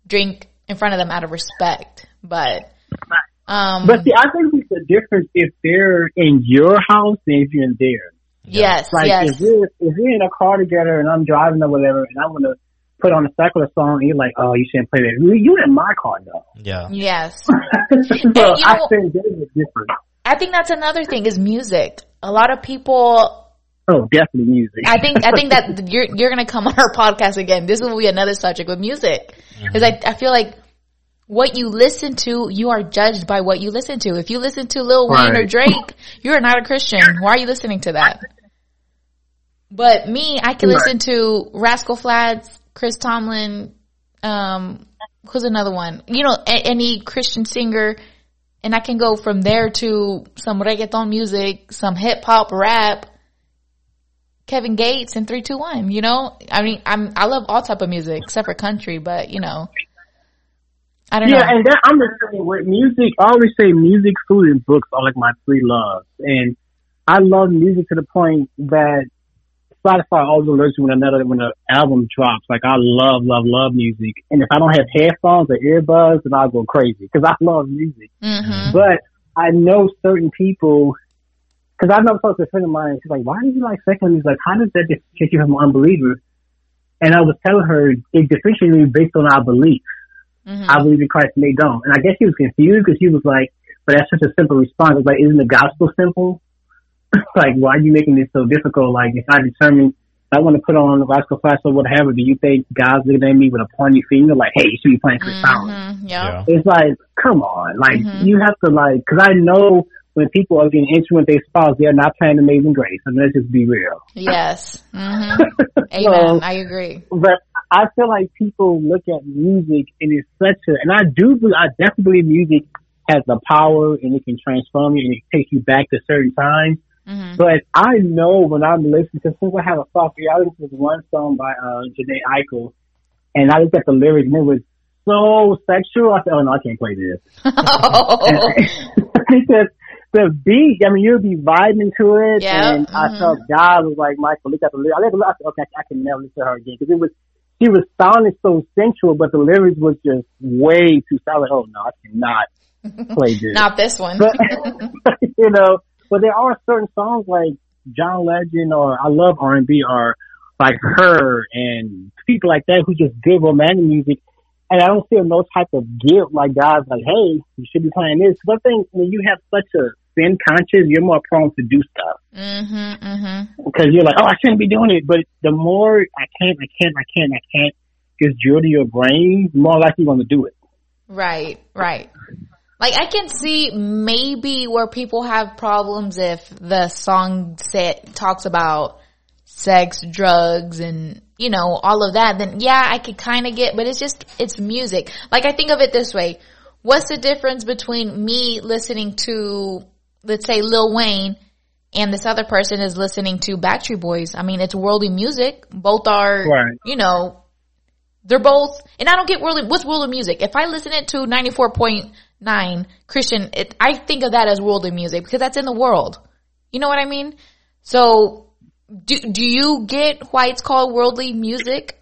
drink in front of them out of respect. But um, but see, I think it's a difference if they're in your house than if you're in theirs. yes, Like yes. if we're if we're in a car together and I'm driving or whatever, and I'm gonna put on a secular song, and you're like, oh, you shouldn't play that. You you in my car though. yeah, Yes. so you I know- think there's a difference. I think that's another thing is music. A lot of people, Oh, definitely music. I think, I think that you're, you're going to come on our podcast again. This will be another subject with music. Mm-hmm. Cause I, I feel like what you listen to, you are judged by what you listen to. If you listen to Lil Wayne or Drake, you're not a Christian. Why are you listening to that? But me, I can Right. listen to Rascal Flatts, Chris Tomlin, um, who's another one? You know, a- any Christian singer, and I can go from there to some reggaeton music, some hip hop, rap, Kevin Gates and 321, you know? I mean, I'm, I love all type of music except for country, but you know, I don't Yeah, know. Yeah, and that, I'm the same with music. I always say music, food, and books are like my three loves. And I love music to the point that Spotify always alerts me when another when an album drops. Like I love, love, love music. And if I don't have headphones or earbuds, then I'll go crazy because I love music. hmm But I know certain people because I know talked to a friend of mine. She's like, "Why do you like secular music? Like, how does that differentiate you from an unbeliever?" And I was telling her it differentiates me based on our belief. hmm I believe in Christ and they don't. And I guess she was confused because she was like, but that's such a simple response. It's like, isn't the gospel simple? like, why are you making this so difficult? Like, if I determine I want to put on the Rascal Flatts or whatever, do you think God's looking at me with a pointy finger? Like, hey, you should be playing Chris Brown. hmm Yeah. yeah, It's like, come on. Like, Mhm. you have to like, cause I know when people are getting intimate with their spouse, they're not playing Amazing Grace. I mean, let's just be real. Yes. hmm Amen. I agree. but I feel like people look at music and it's such a, and I do, be- I definitely believe music has the power and it can transform you and it takes you back to certain times. Hmm But I know when I'm listening, because since I have a soft ear, I listened to this one song by uh, Jhené Aiko, and I looked at the lyrics and it was so sexual. I said, oh no, I can't play this. because the beat, I mean, you'll be vibing to it, Yeah, and I mhm. felt God was like, Michael, look at the lyrics. I, looked, I said, okay, I can never listen to her again because it was, she was sounding so sensual, but the lyrics was just way too solid. Oh no, I cannot play this. Not this one. But you know, but there are certain songs like John Legend or I love R and B or like her and people like that who just good romantic music. And I don't feel no type of guilt like guys like, hey, you should be playing this. But I think when you have such a sin conscious, you're more prone to do stuff. Mm-hmm, mm-hmm. Because you're like, oh, I shouldn't be doing it. But the more I can't, I can't, I can't, I can't gets drilled to your brain, the more likely you're going to do it. Right, right. Like I can see maybe where people have problems if the song set talks about sex, drugs, and you know, all of that, then yeah, I could kind of get, but it's just, it's music. Like I think of it this way. What's the difference between me listening to, let's say Lil Wayne and this other person is listening to Backstreet Boys? I mean, it's worldly music. Both are, Right. you know, they're both, and I don't get worldly, what's worldly music? If I listen it to 94.9 Christian, it, I think of that as worldly music because that's in the world. You know what I mean? So, do, do you get why it's called worldly music?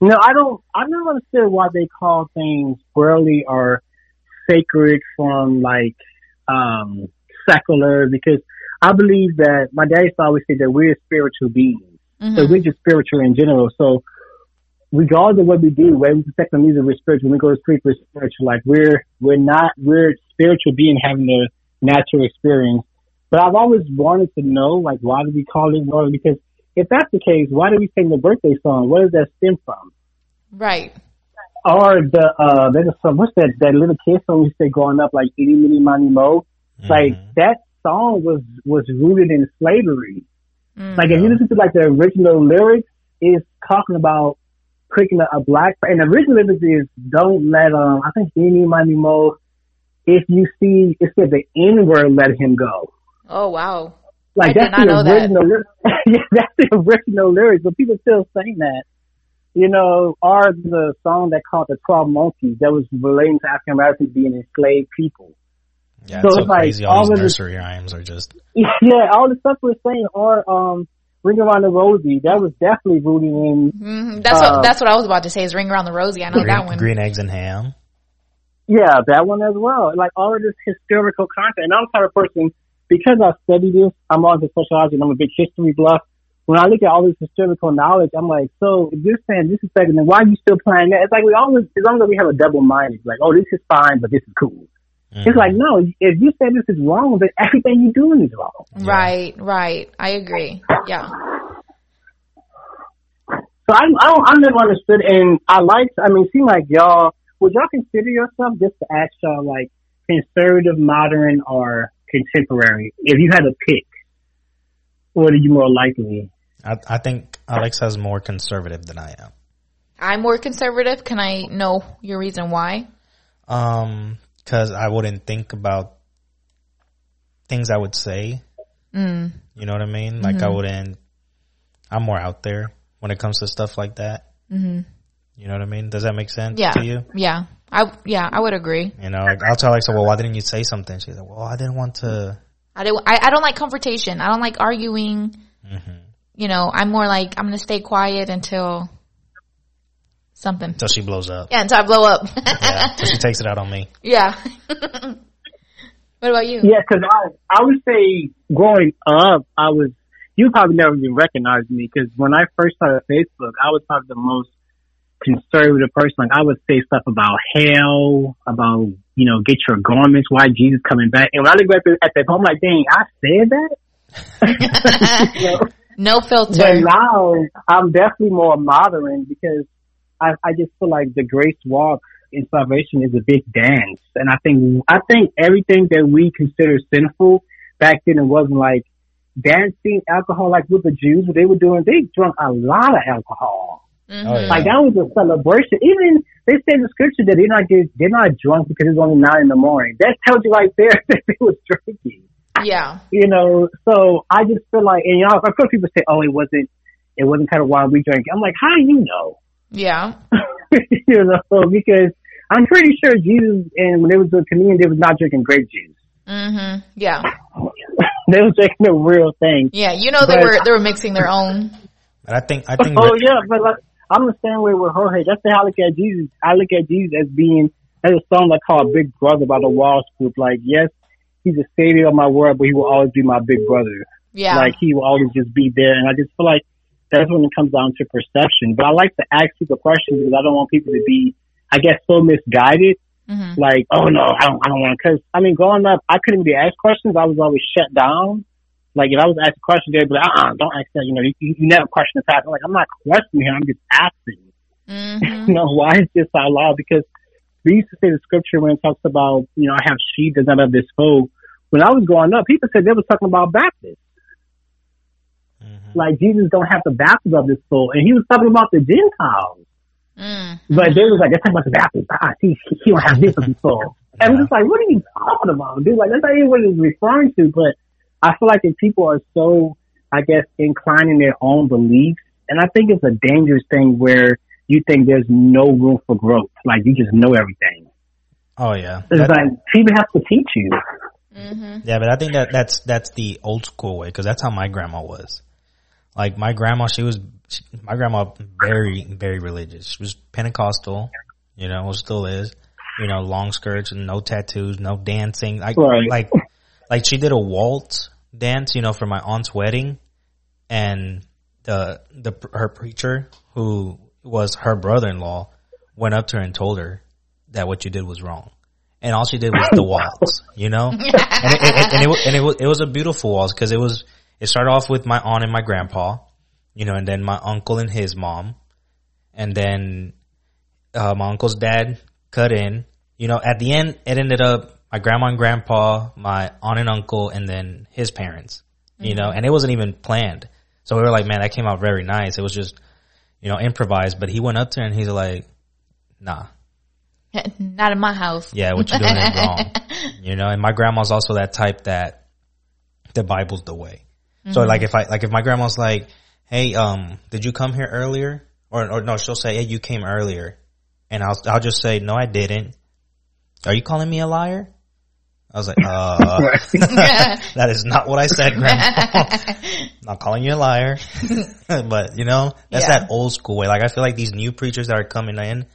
No, I don't. I don't understand why they call things worldly or sacred from like um secular because I believe that my dad used to always say that we're spiritual beings. So we're just spiritual in general. So regardless of what we do, when we secular music, we're spiritual. When we go to sleep, we're spiritual. Like we're we're not we're spiritual being having a natural experience. But I've always wanted to know like why do we call it worldly? Because if that's the case, why do we sing the birthday song? Where does that stem from? Right. or the uh there's a song what's that that little kid song we say growing up like itty bitty money mo like that song was was rooted in slavery like if you listen to like the original lyrics it's talking about picking a, a black and the original lyrics is don't let um i think any money mo if you see it said the n word let him go Oh wow. like I did that's not the know that. original lyrics. yeah, that's the original lyrics, but people still saying that. You know, or the song that called the Twelve Monkeys that was relating to African Americans being enslaved people. Yeah, So it's so it's like crazy. All all these of this- nursery rhymes are just. Yeah, all the stuff we're saying, or um, Ring Around the Rosie, that was definitely rooted in. hmm That's Uh, what that's what I was about to say. Is ring around the Rosie? I know green, that one. green eggs and ham. Yeah, that one as well. Like all of this historical content. And I'm the type of person because I study this. I'm on the sociology and I'm a big history buff. When I look at all this historical knowledge, I'm like, so if you're saying this is better, then why are you still playing that? It's like we always, as long as we have a double mind, it's like, oh, this is fine, but this is cool. Mm-hmm. It's like, no, if you say this is wrong, then everything you're doing is wrong. Right, right. I agree. Yeah. So I, I don't, I never understood, and I like, I mean, seem like y'all, would y'all consider yourself just to ask y'all like conservative, modern, or contemporary? If you had to pick, what are you more likely? I, I think Alexa's more conservative than I am. I'm more conservative. Can I know your reason why? Um, cause I wouldn't think about things I would say. Mm. You know what I mean? Like I wouldn't, I'm more out there when it comes to stuff like that. Mm-hmm. You know what I mean? Does that make sense Yeah. to you? Yeah. I yeah, I would agree. You know, like I'll tell Alexa, well, why didn't you say something? She's like, well, I didn't want to. I do I, I don't like confrontation. I don't like arguing. You know, I'm more like I'm gonna stay quiet until something. Until she blows up. Yeah, until I blow up. Yeah. She takes it out on me. yeah. what about you? Yeah, because I, I would say growing up, I was, you probably never even recognized me because when I first started Facebook, I was probably the most conservative person. Like I would say stuff about hell, about, you know, get your garments, why Jesus coming back. And when I look back at that, I'm like, dang, I said that? You know? No filter. But now I'm definitely more modern because I, I just feel like the grace walk in salvation is a big dance. And I think, I think everything that we consider sinful back then it wasn't like dancing, alcohol, like with the Jews, what they were doing, they drunk a lot of alcohol. Mm-hmm. Oh, yeah. Like that was a celebration. Even they say in the scripture that they're not get, they're not drunk because it's only nine in the morning. That tells you right there that they was drinking Yeah. you know, so I just feel like, and y'all, of course people say, oh, it wasn't, it wasn't kind of why we drank. I'm like, how do you know? Yeah. you know, because I'm pretty sure Jesus, and when they was doing communion, they was not drinking grape juice. Mm-hmm. Yeah. They was drinking the real thing. Yeah. You know they But- were they were mixing their own. But I think, I think, Oh yeah, but like, I'm the same way with Jorge. That's how I look at Jesus. I look at Jesus as being, as a song that called Big Brother by the Walls Group. Like, yes, he's the savior of my world, but he will always be my big brother. Yeah. Like he will always just be there, and I just feel like that's when it comes down to perception. But I like to ask people questions because I don't want people to be, I guess, so misguided. Mhm. Like, oh no, I don't, I don't want to. Because I mean, growing up, I couldn't be asked questions. I was always shut down. Like if I was asked a question, they'd be like, uh, uh don't ask that. You know, you, you never question the past. I'm like, I'm not questioning him. I'm just asking. Mhm. You know, why is this out loud? Because we used to say the scripture when it talks about, you know, I have sheep that none of this fold. When I was growing up, people said they was talking about Baptists. Mhm. Like Jesus don't have the Baptists of this fold, and he was talking about the Gentiles. Mm. But they was like, they're talking about the Baptists. Ah, he, he don't have this of this fold. And I'm just like, what are you talking about, dude? Like that's not even what he's referring to. But I feel like if people are so, I guess, inclined in their own beliefs, and I think it's a dangerous thing where you think there's no room for growth. Like you just know everything. Oh yeah, It's That- like people have to teach you. Mhm. yeah, but I think that that's that's the old school way because that's how my grandma was. Like my grandma, she was she, my grandma very very religious. She was Pentecostal, you know, still is. You know, long skirts and no tattoos, no dancing. Like Right. like like she did a waltz dance, you know, for my aunt's wedding, and the the her preacher who was her brother-in-law went up to her and told her that what you did was wrong. And all she did was the waltz, you know? and it, it, and it, and it, was, it was a beautiful waltz because it was, it started off with my aunt and my grandpa, you know, and then my uncle and his mom. And then, uh, my uncle's dad cut in, you know, at the end, it ended up my grandma and grandpa, my aunt and uncle, and then his parents, you know, and it wasn't even planned. So we were like, man, that came out very nice. It was just, you know, improvised, but he went up to her and he's like, nah, Not in my house. yeah, what you're doing is wrong. You know, and my grandma's also that type that the Bible's the way. So like if I like if my grandma's like, "Hey, um, did you come here earlier?" Or or no, she'll say, "Hey, you came earlier," and I'll I'll just say, "No, I didn't." Are you calling me a liar? I was like, uh, that is not what I said, grandma. not calling you a liar. but you know, that's Yeah. that old school way. Like I feel like these new preachers that are coming in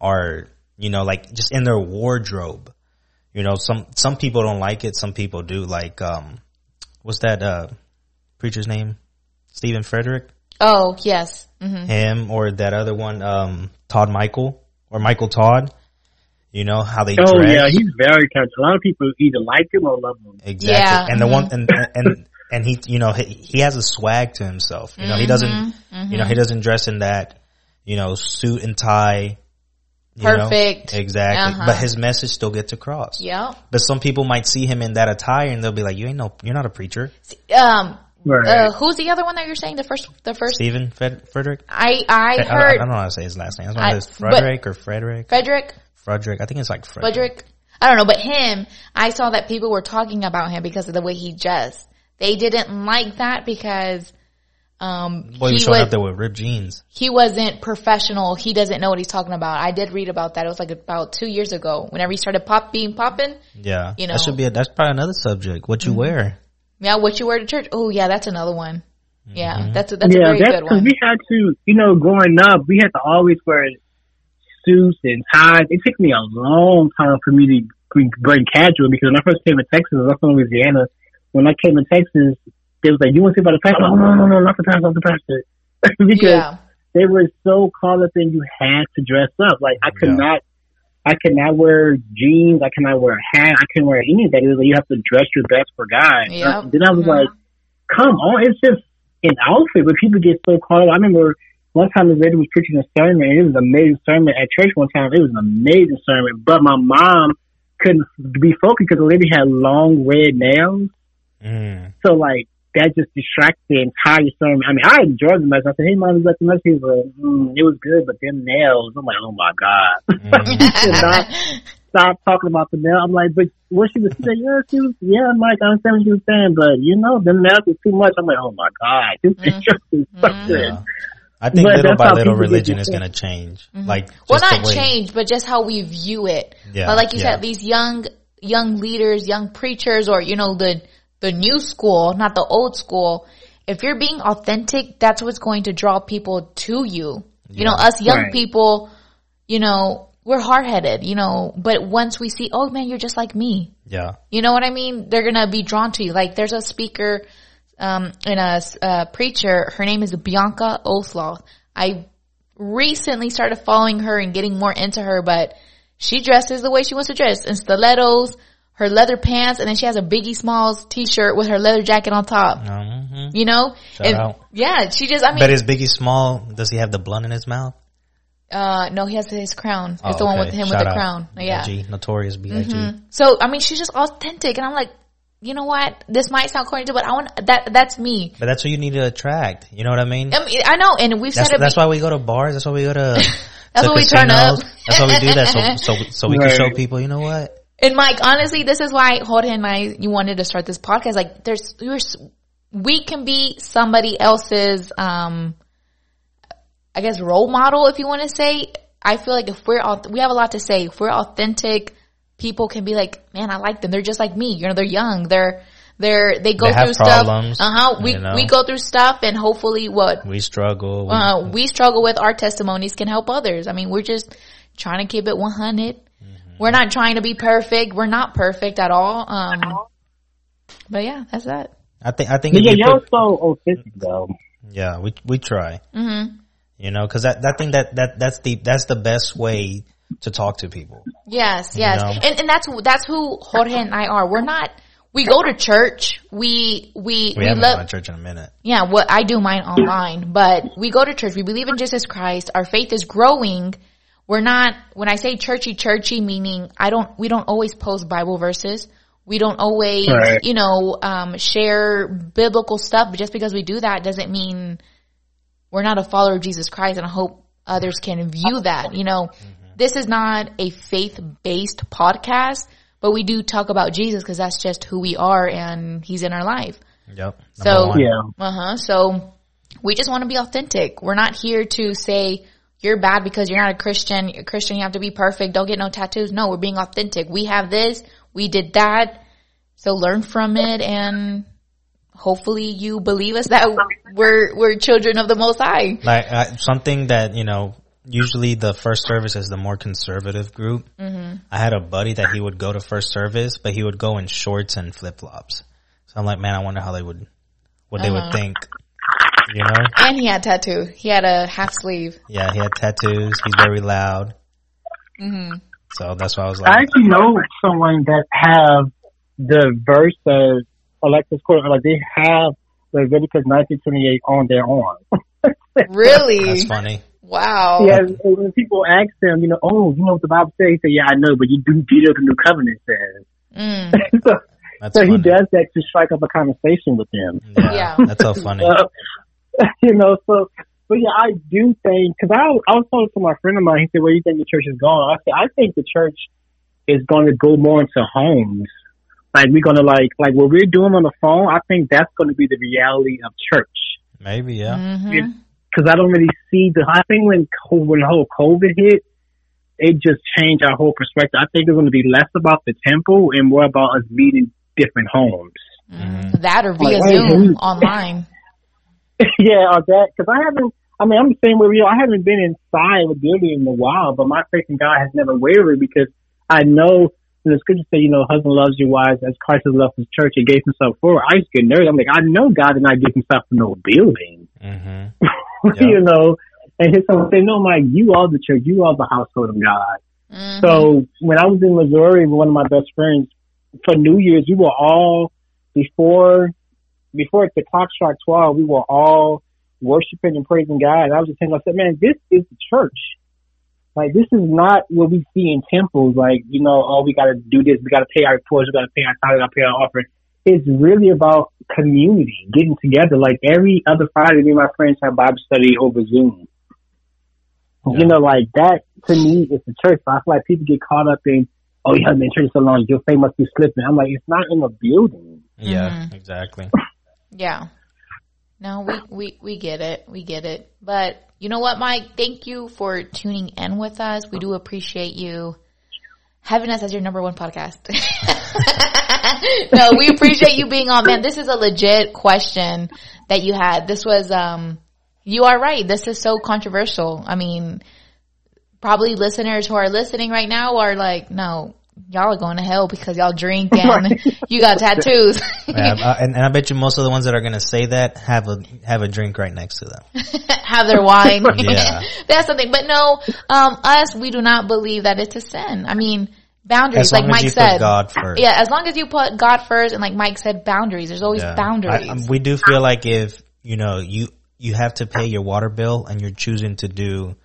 are, you know, like just in their wardrobe. You know, some, some people don't like it. Some people do. Like, um, what's that, uh, preacher's name? Stephen Frederick? Oh, yes. hmm Him or that other one, um, Todd Michael or Michael Todd. You know, how they Oh dress. yeah, he's very catchy. A lot of people either like him or love him. Exactly. Yeah, And the mhm. one, and, and, and he, you know, he, he has a swag to himself. You know, he doesn't, Mm-hmm. you know, he doesn't dress in that, you know, suit and tie. you know? Perfect. Exactly. Uh-huh. But his message still gets across. Yeah. But some people might see him in that attire and they'll be like, you ain't no, you're not a preacher. Um, Right. uh, who's the other one that you're saying? The first, the first. Stephen Fred, Frederick? I I I, don't, I don't know how to say his last name. I don't know if it's Frederick or Frederick. Frederick. Frederick. I think it's like Frederick. Frederick. I don't know, but him, I saw that people were talking about him because of the way he dressed. They didn't like that because, um, Boy, he he was was, up there with ripped jeans. he wasn't professional. He doesn't know what he's talking about. I did read about that. It was like about two years ago. Whenever he started pop being popping. Yeah. You know that should be a, that's probably another subject. What you wear. Yeah, what you wear to church? Oh yeah, that's another one. Yeah, Mm-hmm. that's a, that's a yeah, very that's good because one. we had to, you know, growing up, we had to always wear suits and ties. It took me a long time for me to bring, bring casual because when I first came to Texas, I was from Louisiana. When I came to Texas, they was like, "You want to see about the pastor?" Oh, no, no, no, not the pastor, not the pastor, because Yeah. they were so caught up in you had to dress up. Like I could Yeah. not, I could not wear jeans. I could not wear a hat. I couldn't wear anything. It was like you have to dress your best for God. Yep. Then I was Mhm. like, come on, it's just an outfit. But people get so caught up. I remember one time the lady was preaching a sermon, and it was an amazing sermon at church. One time, it was an amazing sermon, but my mom couldn't be focused because the lady had long red nails. Mm. So like that just distracted the entire sermon. I mean, I enjoyed the message. I said, "Hey, mom, is that the message?" She was like, mm, "It was good, but them nails." I'm like, "Oh my god!" Mm. Stop talking about the nail. I'm like, "But what she was saying? Yeah, she was. Yeah, Mike, I understand what she was saying, but you know, them nails was too much." I'm like, "Oh my god, this is Mhm. just Mhm. something." Yeah. I think But little by little religion is going to change. Like, well, just the not way- change, but just how we view it. Yeah, but like you yeah. said, these young young leaders, young preachers, or you know the the new school, not the old school. If you're being authentic, that's what's going to draw people to you. You know, us young Right. people, you know, we're hard headed, you know, but once we see, oh man, you're just like me. Yeah. You know what I mean? They're gonna be drawn to you. Like there's a speaker, um, in a, a preacher. Her name is Bianca Olthoff. I recently started following her and getting more into her, but she dresses the way she wants to dress in stilettos, her leather pants, and then she has a Biggie Smalls t-shirt with her leather jacket on top. Mhm. You know? Shout And- out. Yeah, she just, I mean, But is Biggie Small? Does he have the blunt in his mouth? uh, no, he has his crown. It's Oh, the one with him Shout with the out. crown. Yeah. B.I.G., Notorious B.I.G. Mhm. So, I mean, she's just authentic and I'm like, you know what? This might sound corny, to but I want, that, that's me. But that's what you need to attract. You know what I mean? I mean, I know, and we've That's, said it. that's why we go to bars. That's why we go to. That's to why we turn up. That's why we do that. So so so we can show people. You know what? And Mike, honestly, this is why Jorge and I, you wanted to start this podcast. Like, there's, you're, we can be somebody else's, um, I guess role model, if you want to say. I feel like if we're, we have a lot to say. If we're authentic, people can be like, man, I like them. They're just like me. You know, they're young. They're, they're, they go They through stuff. Uh huh. We, you know. we go through stuff and hopefully what, We struggle. We, uh, we struggle with our testimonies can help others. I mean, we're just trying to keep it 100. We're not trying to be perfect. We're not perfect at all. Um, but yeah, that's that. I think I think yeah, you y'all put, so authentic though. yeah we we try. Mm-hmm. You know, because that that thing that that that's the that's the best way to talk to people. Yes, yes. know? And, and that's, that's who Jorge and I are. We're not, we go to church. We, we, We, we, haven't love, gone to church in a minute. yeah, what I do mine online, but we go to church. We believe in Jesus Christ. Our faith is growing. We're not, when I say churchy, churchy, meaning I don't, we don't always post Bible verses. We don't always, Right. you know, um, share biblical stuff. But just because we do that doesn't mean we're not a follower of Jesus Christ. And I hope others can view that. You know, this is not a faith-based podcast, but we do talk about Jesus because that's just who we are and he's in our life. Yep. So- one. Yeah. Uh huh. So we just want to be authentic. We're not here to say you're bad because you're not a Christian. You're a Christian, you have to be perfect. Don't get no tattoos. No, we're being authentic. We have this. We did that. So learn from it and hopefully you believe us that we're, we're children of the Most High. like uh, something that you know usually the first service is the more conservative group Mm-hmm. i had a buddy that he would go to first service but he would go in shorts and flip-flops so i'm like man i wonder how they would what they Uh-huh. would think you know And he had tattoo. He had a half sleeve. yeah he had tattoos he's very loud Mm-hmm. so that's why i was like. I actually know someone that have the verse of Alexis Court, like they have Leviticus 1928 on their arm. Really? that's funny Wow. Yeah, when people ask them, you know, oh, you know what the Bible says? He say, yeah, I know, but you do, you know what the New Covenant says. Mm. so, that's so funny. he does that to strike up a conversation with them. yeah, Yeah. that's so funny Uh, you know, so, but yeah, I do think, cause I, I was talking to my friend of mine, he said, where do you think the church is going? I said, I think the church is going to go more into homes. Like we're going to like, like what we're doing on the phone, I think that's going to be the reality of church. maybe yeah Mm-hmm. Cause I don't really see the, I think when, when the whole COVID hit, it just changed our whole perspective. I think it's going to be less about the temple and more about us meeting different homes. Mhm. That or via Like, Zoom who- online. yeah, or that because I haven't. I mean, I'm the same way with you. I haven't been inside of a building in a while, but my faith in God has never wavered because I know And the scriptures say, you know, husband loves your wives as Christ has loved his church and gave himself for. her. I used to get nervous. I'm like, I know God did not give himself for no building, hmm you know. And his son would say, no, Mike, you are the church. You are the household of God. Mhm. So when I was in Missouri with one of my best friends for New Year's, we were all before before the clock struck twelve, we were all worshiping and praising God. And I was just thinking, I said, man, this is the church. Like this is not what we see in temples. Like you know, oh, we got to do this, we got to pay our tours, we got to pay our tithe, we got to pay our offering. It's really about community, getting together. Like every other Friday, me and my friends have Bible study over Zoom. Yeah. You know, like that to me is the church. So I feel like people get caught up in, oh, you haven't been in church so long, your faith must be slipping. I'm like, it's not in a building. yeah Mhm. exactly Yeah. No, we, we, we get it. We get it. But you know what, Mike? Thank you for tuning in with us. We do appreciate you having us as your number one podcast. no, we appreciate you being on. Man, this is a legit question that you had. This was, um, you are right. This is so controversial. I mean, probably listeners who are listening right now are like, no, y'all are going to hell because y'all drink and you got tattoos. Yeah, uh, and, and I bet you most of the ones that are gonna say that have a have a drink right next to them. have their wine. Yeah. That's something. But no, um, us, we do not believe that it's a sin. I mean, boundaries, As like long as Mike you said. put God first. Yeah, as long as you put God first and like Mike said, boundaries. There's always Yeah. boundaries. I- um, we do feel like if you know you you have to pay your water bill and you're choosing to do you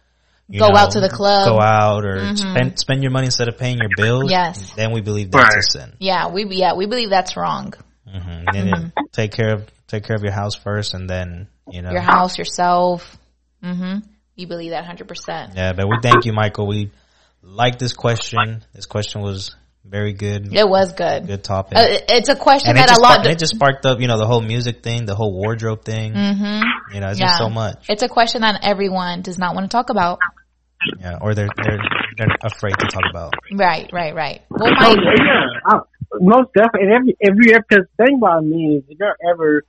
Go know, out to the club. Mm-hmm. go out or spend spend your money instead of paying your bills. Yes. then we believe that's a sin. yeah, we, yeah, we believe that's wrong. hmm And Mm-hmm. take care of take care of your house first, and then you know Your house, yourself. hmm We believe that 100%. Yeah, but we thank you, Michael. We like this question. This question was very good. It was good. Good topic. Uh, it's a question and that a just, lot. sparked, it just sparked up, you know, the whole music thing, the whole wardrobe thing. Mm-hmm. You know, it's just so much. It's a question that everyone does not want to talk about. Yeah, or they're they're they're afraid to talk about. Right, right, right. Well, Oh, yeah, I, most definitely. And every every because thing about me is, if you're ever,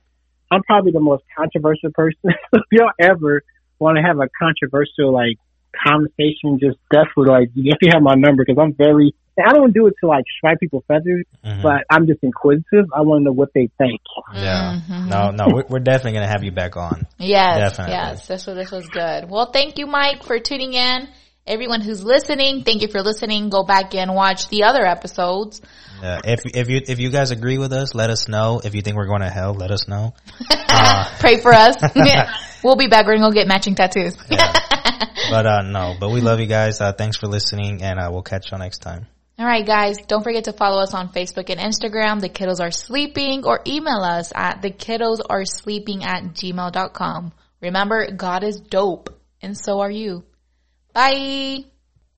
I'm probably the most controversial person. if y'all ever want to have a controversial like conversation, just definitely like if you definitely have my number because I'm very. I don't do it to like strike people feathers, Mhm. but I'm just inquisitive. I want to know what they think. Yeah. Mm-hmm. No, no, we're, we're definitely gonna have you back on. yes, Definitely. yes, this was this was good. Well, thank you, Mike, for tuning in. Everyone who's listening, thank you for listening. Go back and watch the other episodes. Yeah. If if you if you guys agree with us, let us know. If you think we're going to hell, let us know. Uh, Pray for us. we'll be back. We're gonna go get matching tattoos. but uh no, but we love you guys. Uh, thanks for listening, and uh, we'll catch you all next time. All right, guys. Don't forget to follow us on Facebook and Instagram. The kiddos are sleeping or email us at the kiddos are sleeping at gmail.com. Remember, God is dope and so are you. Bye.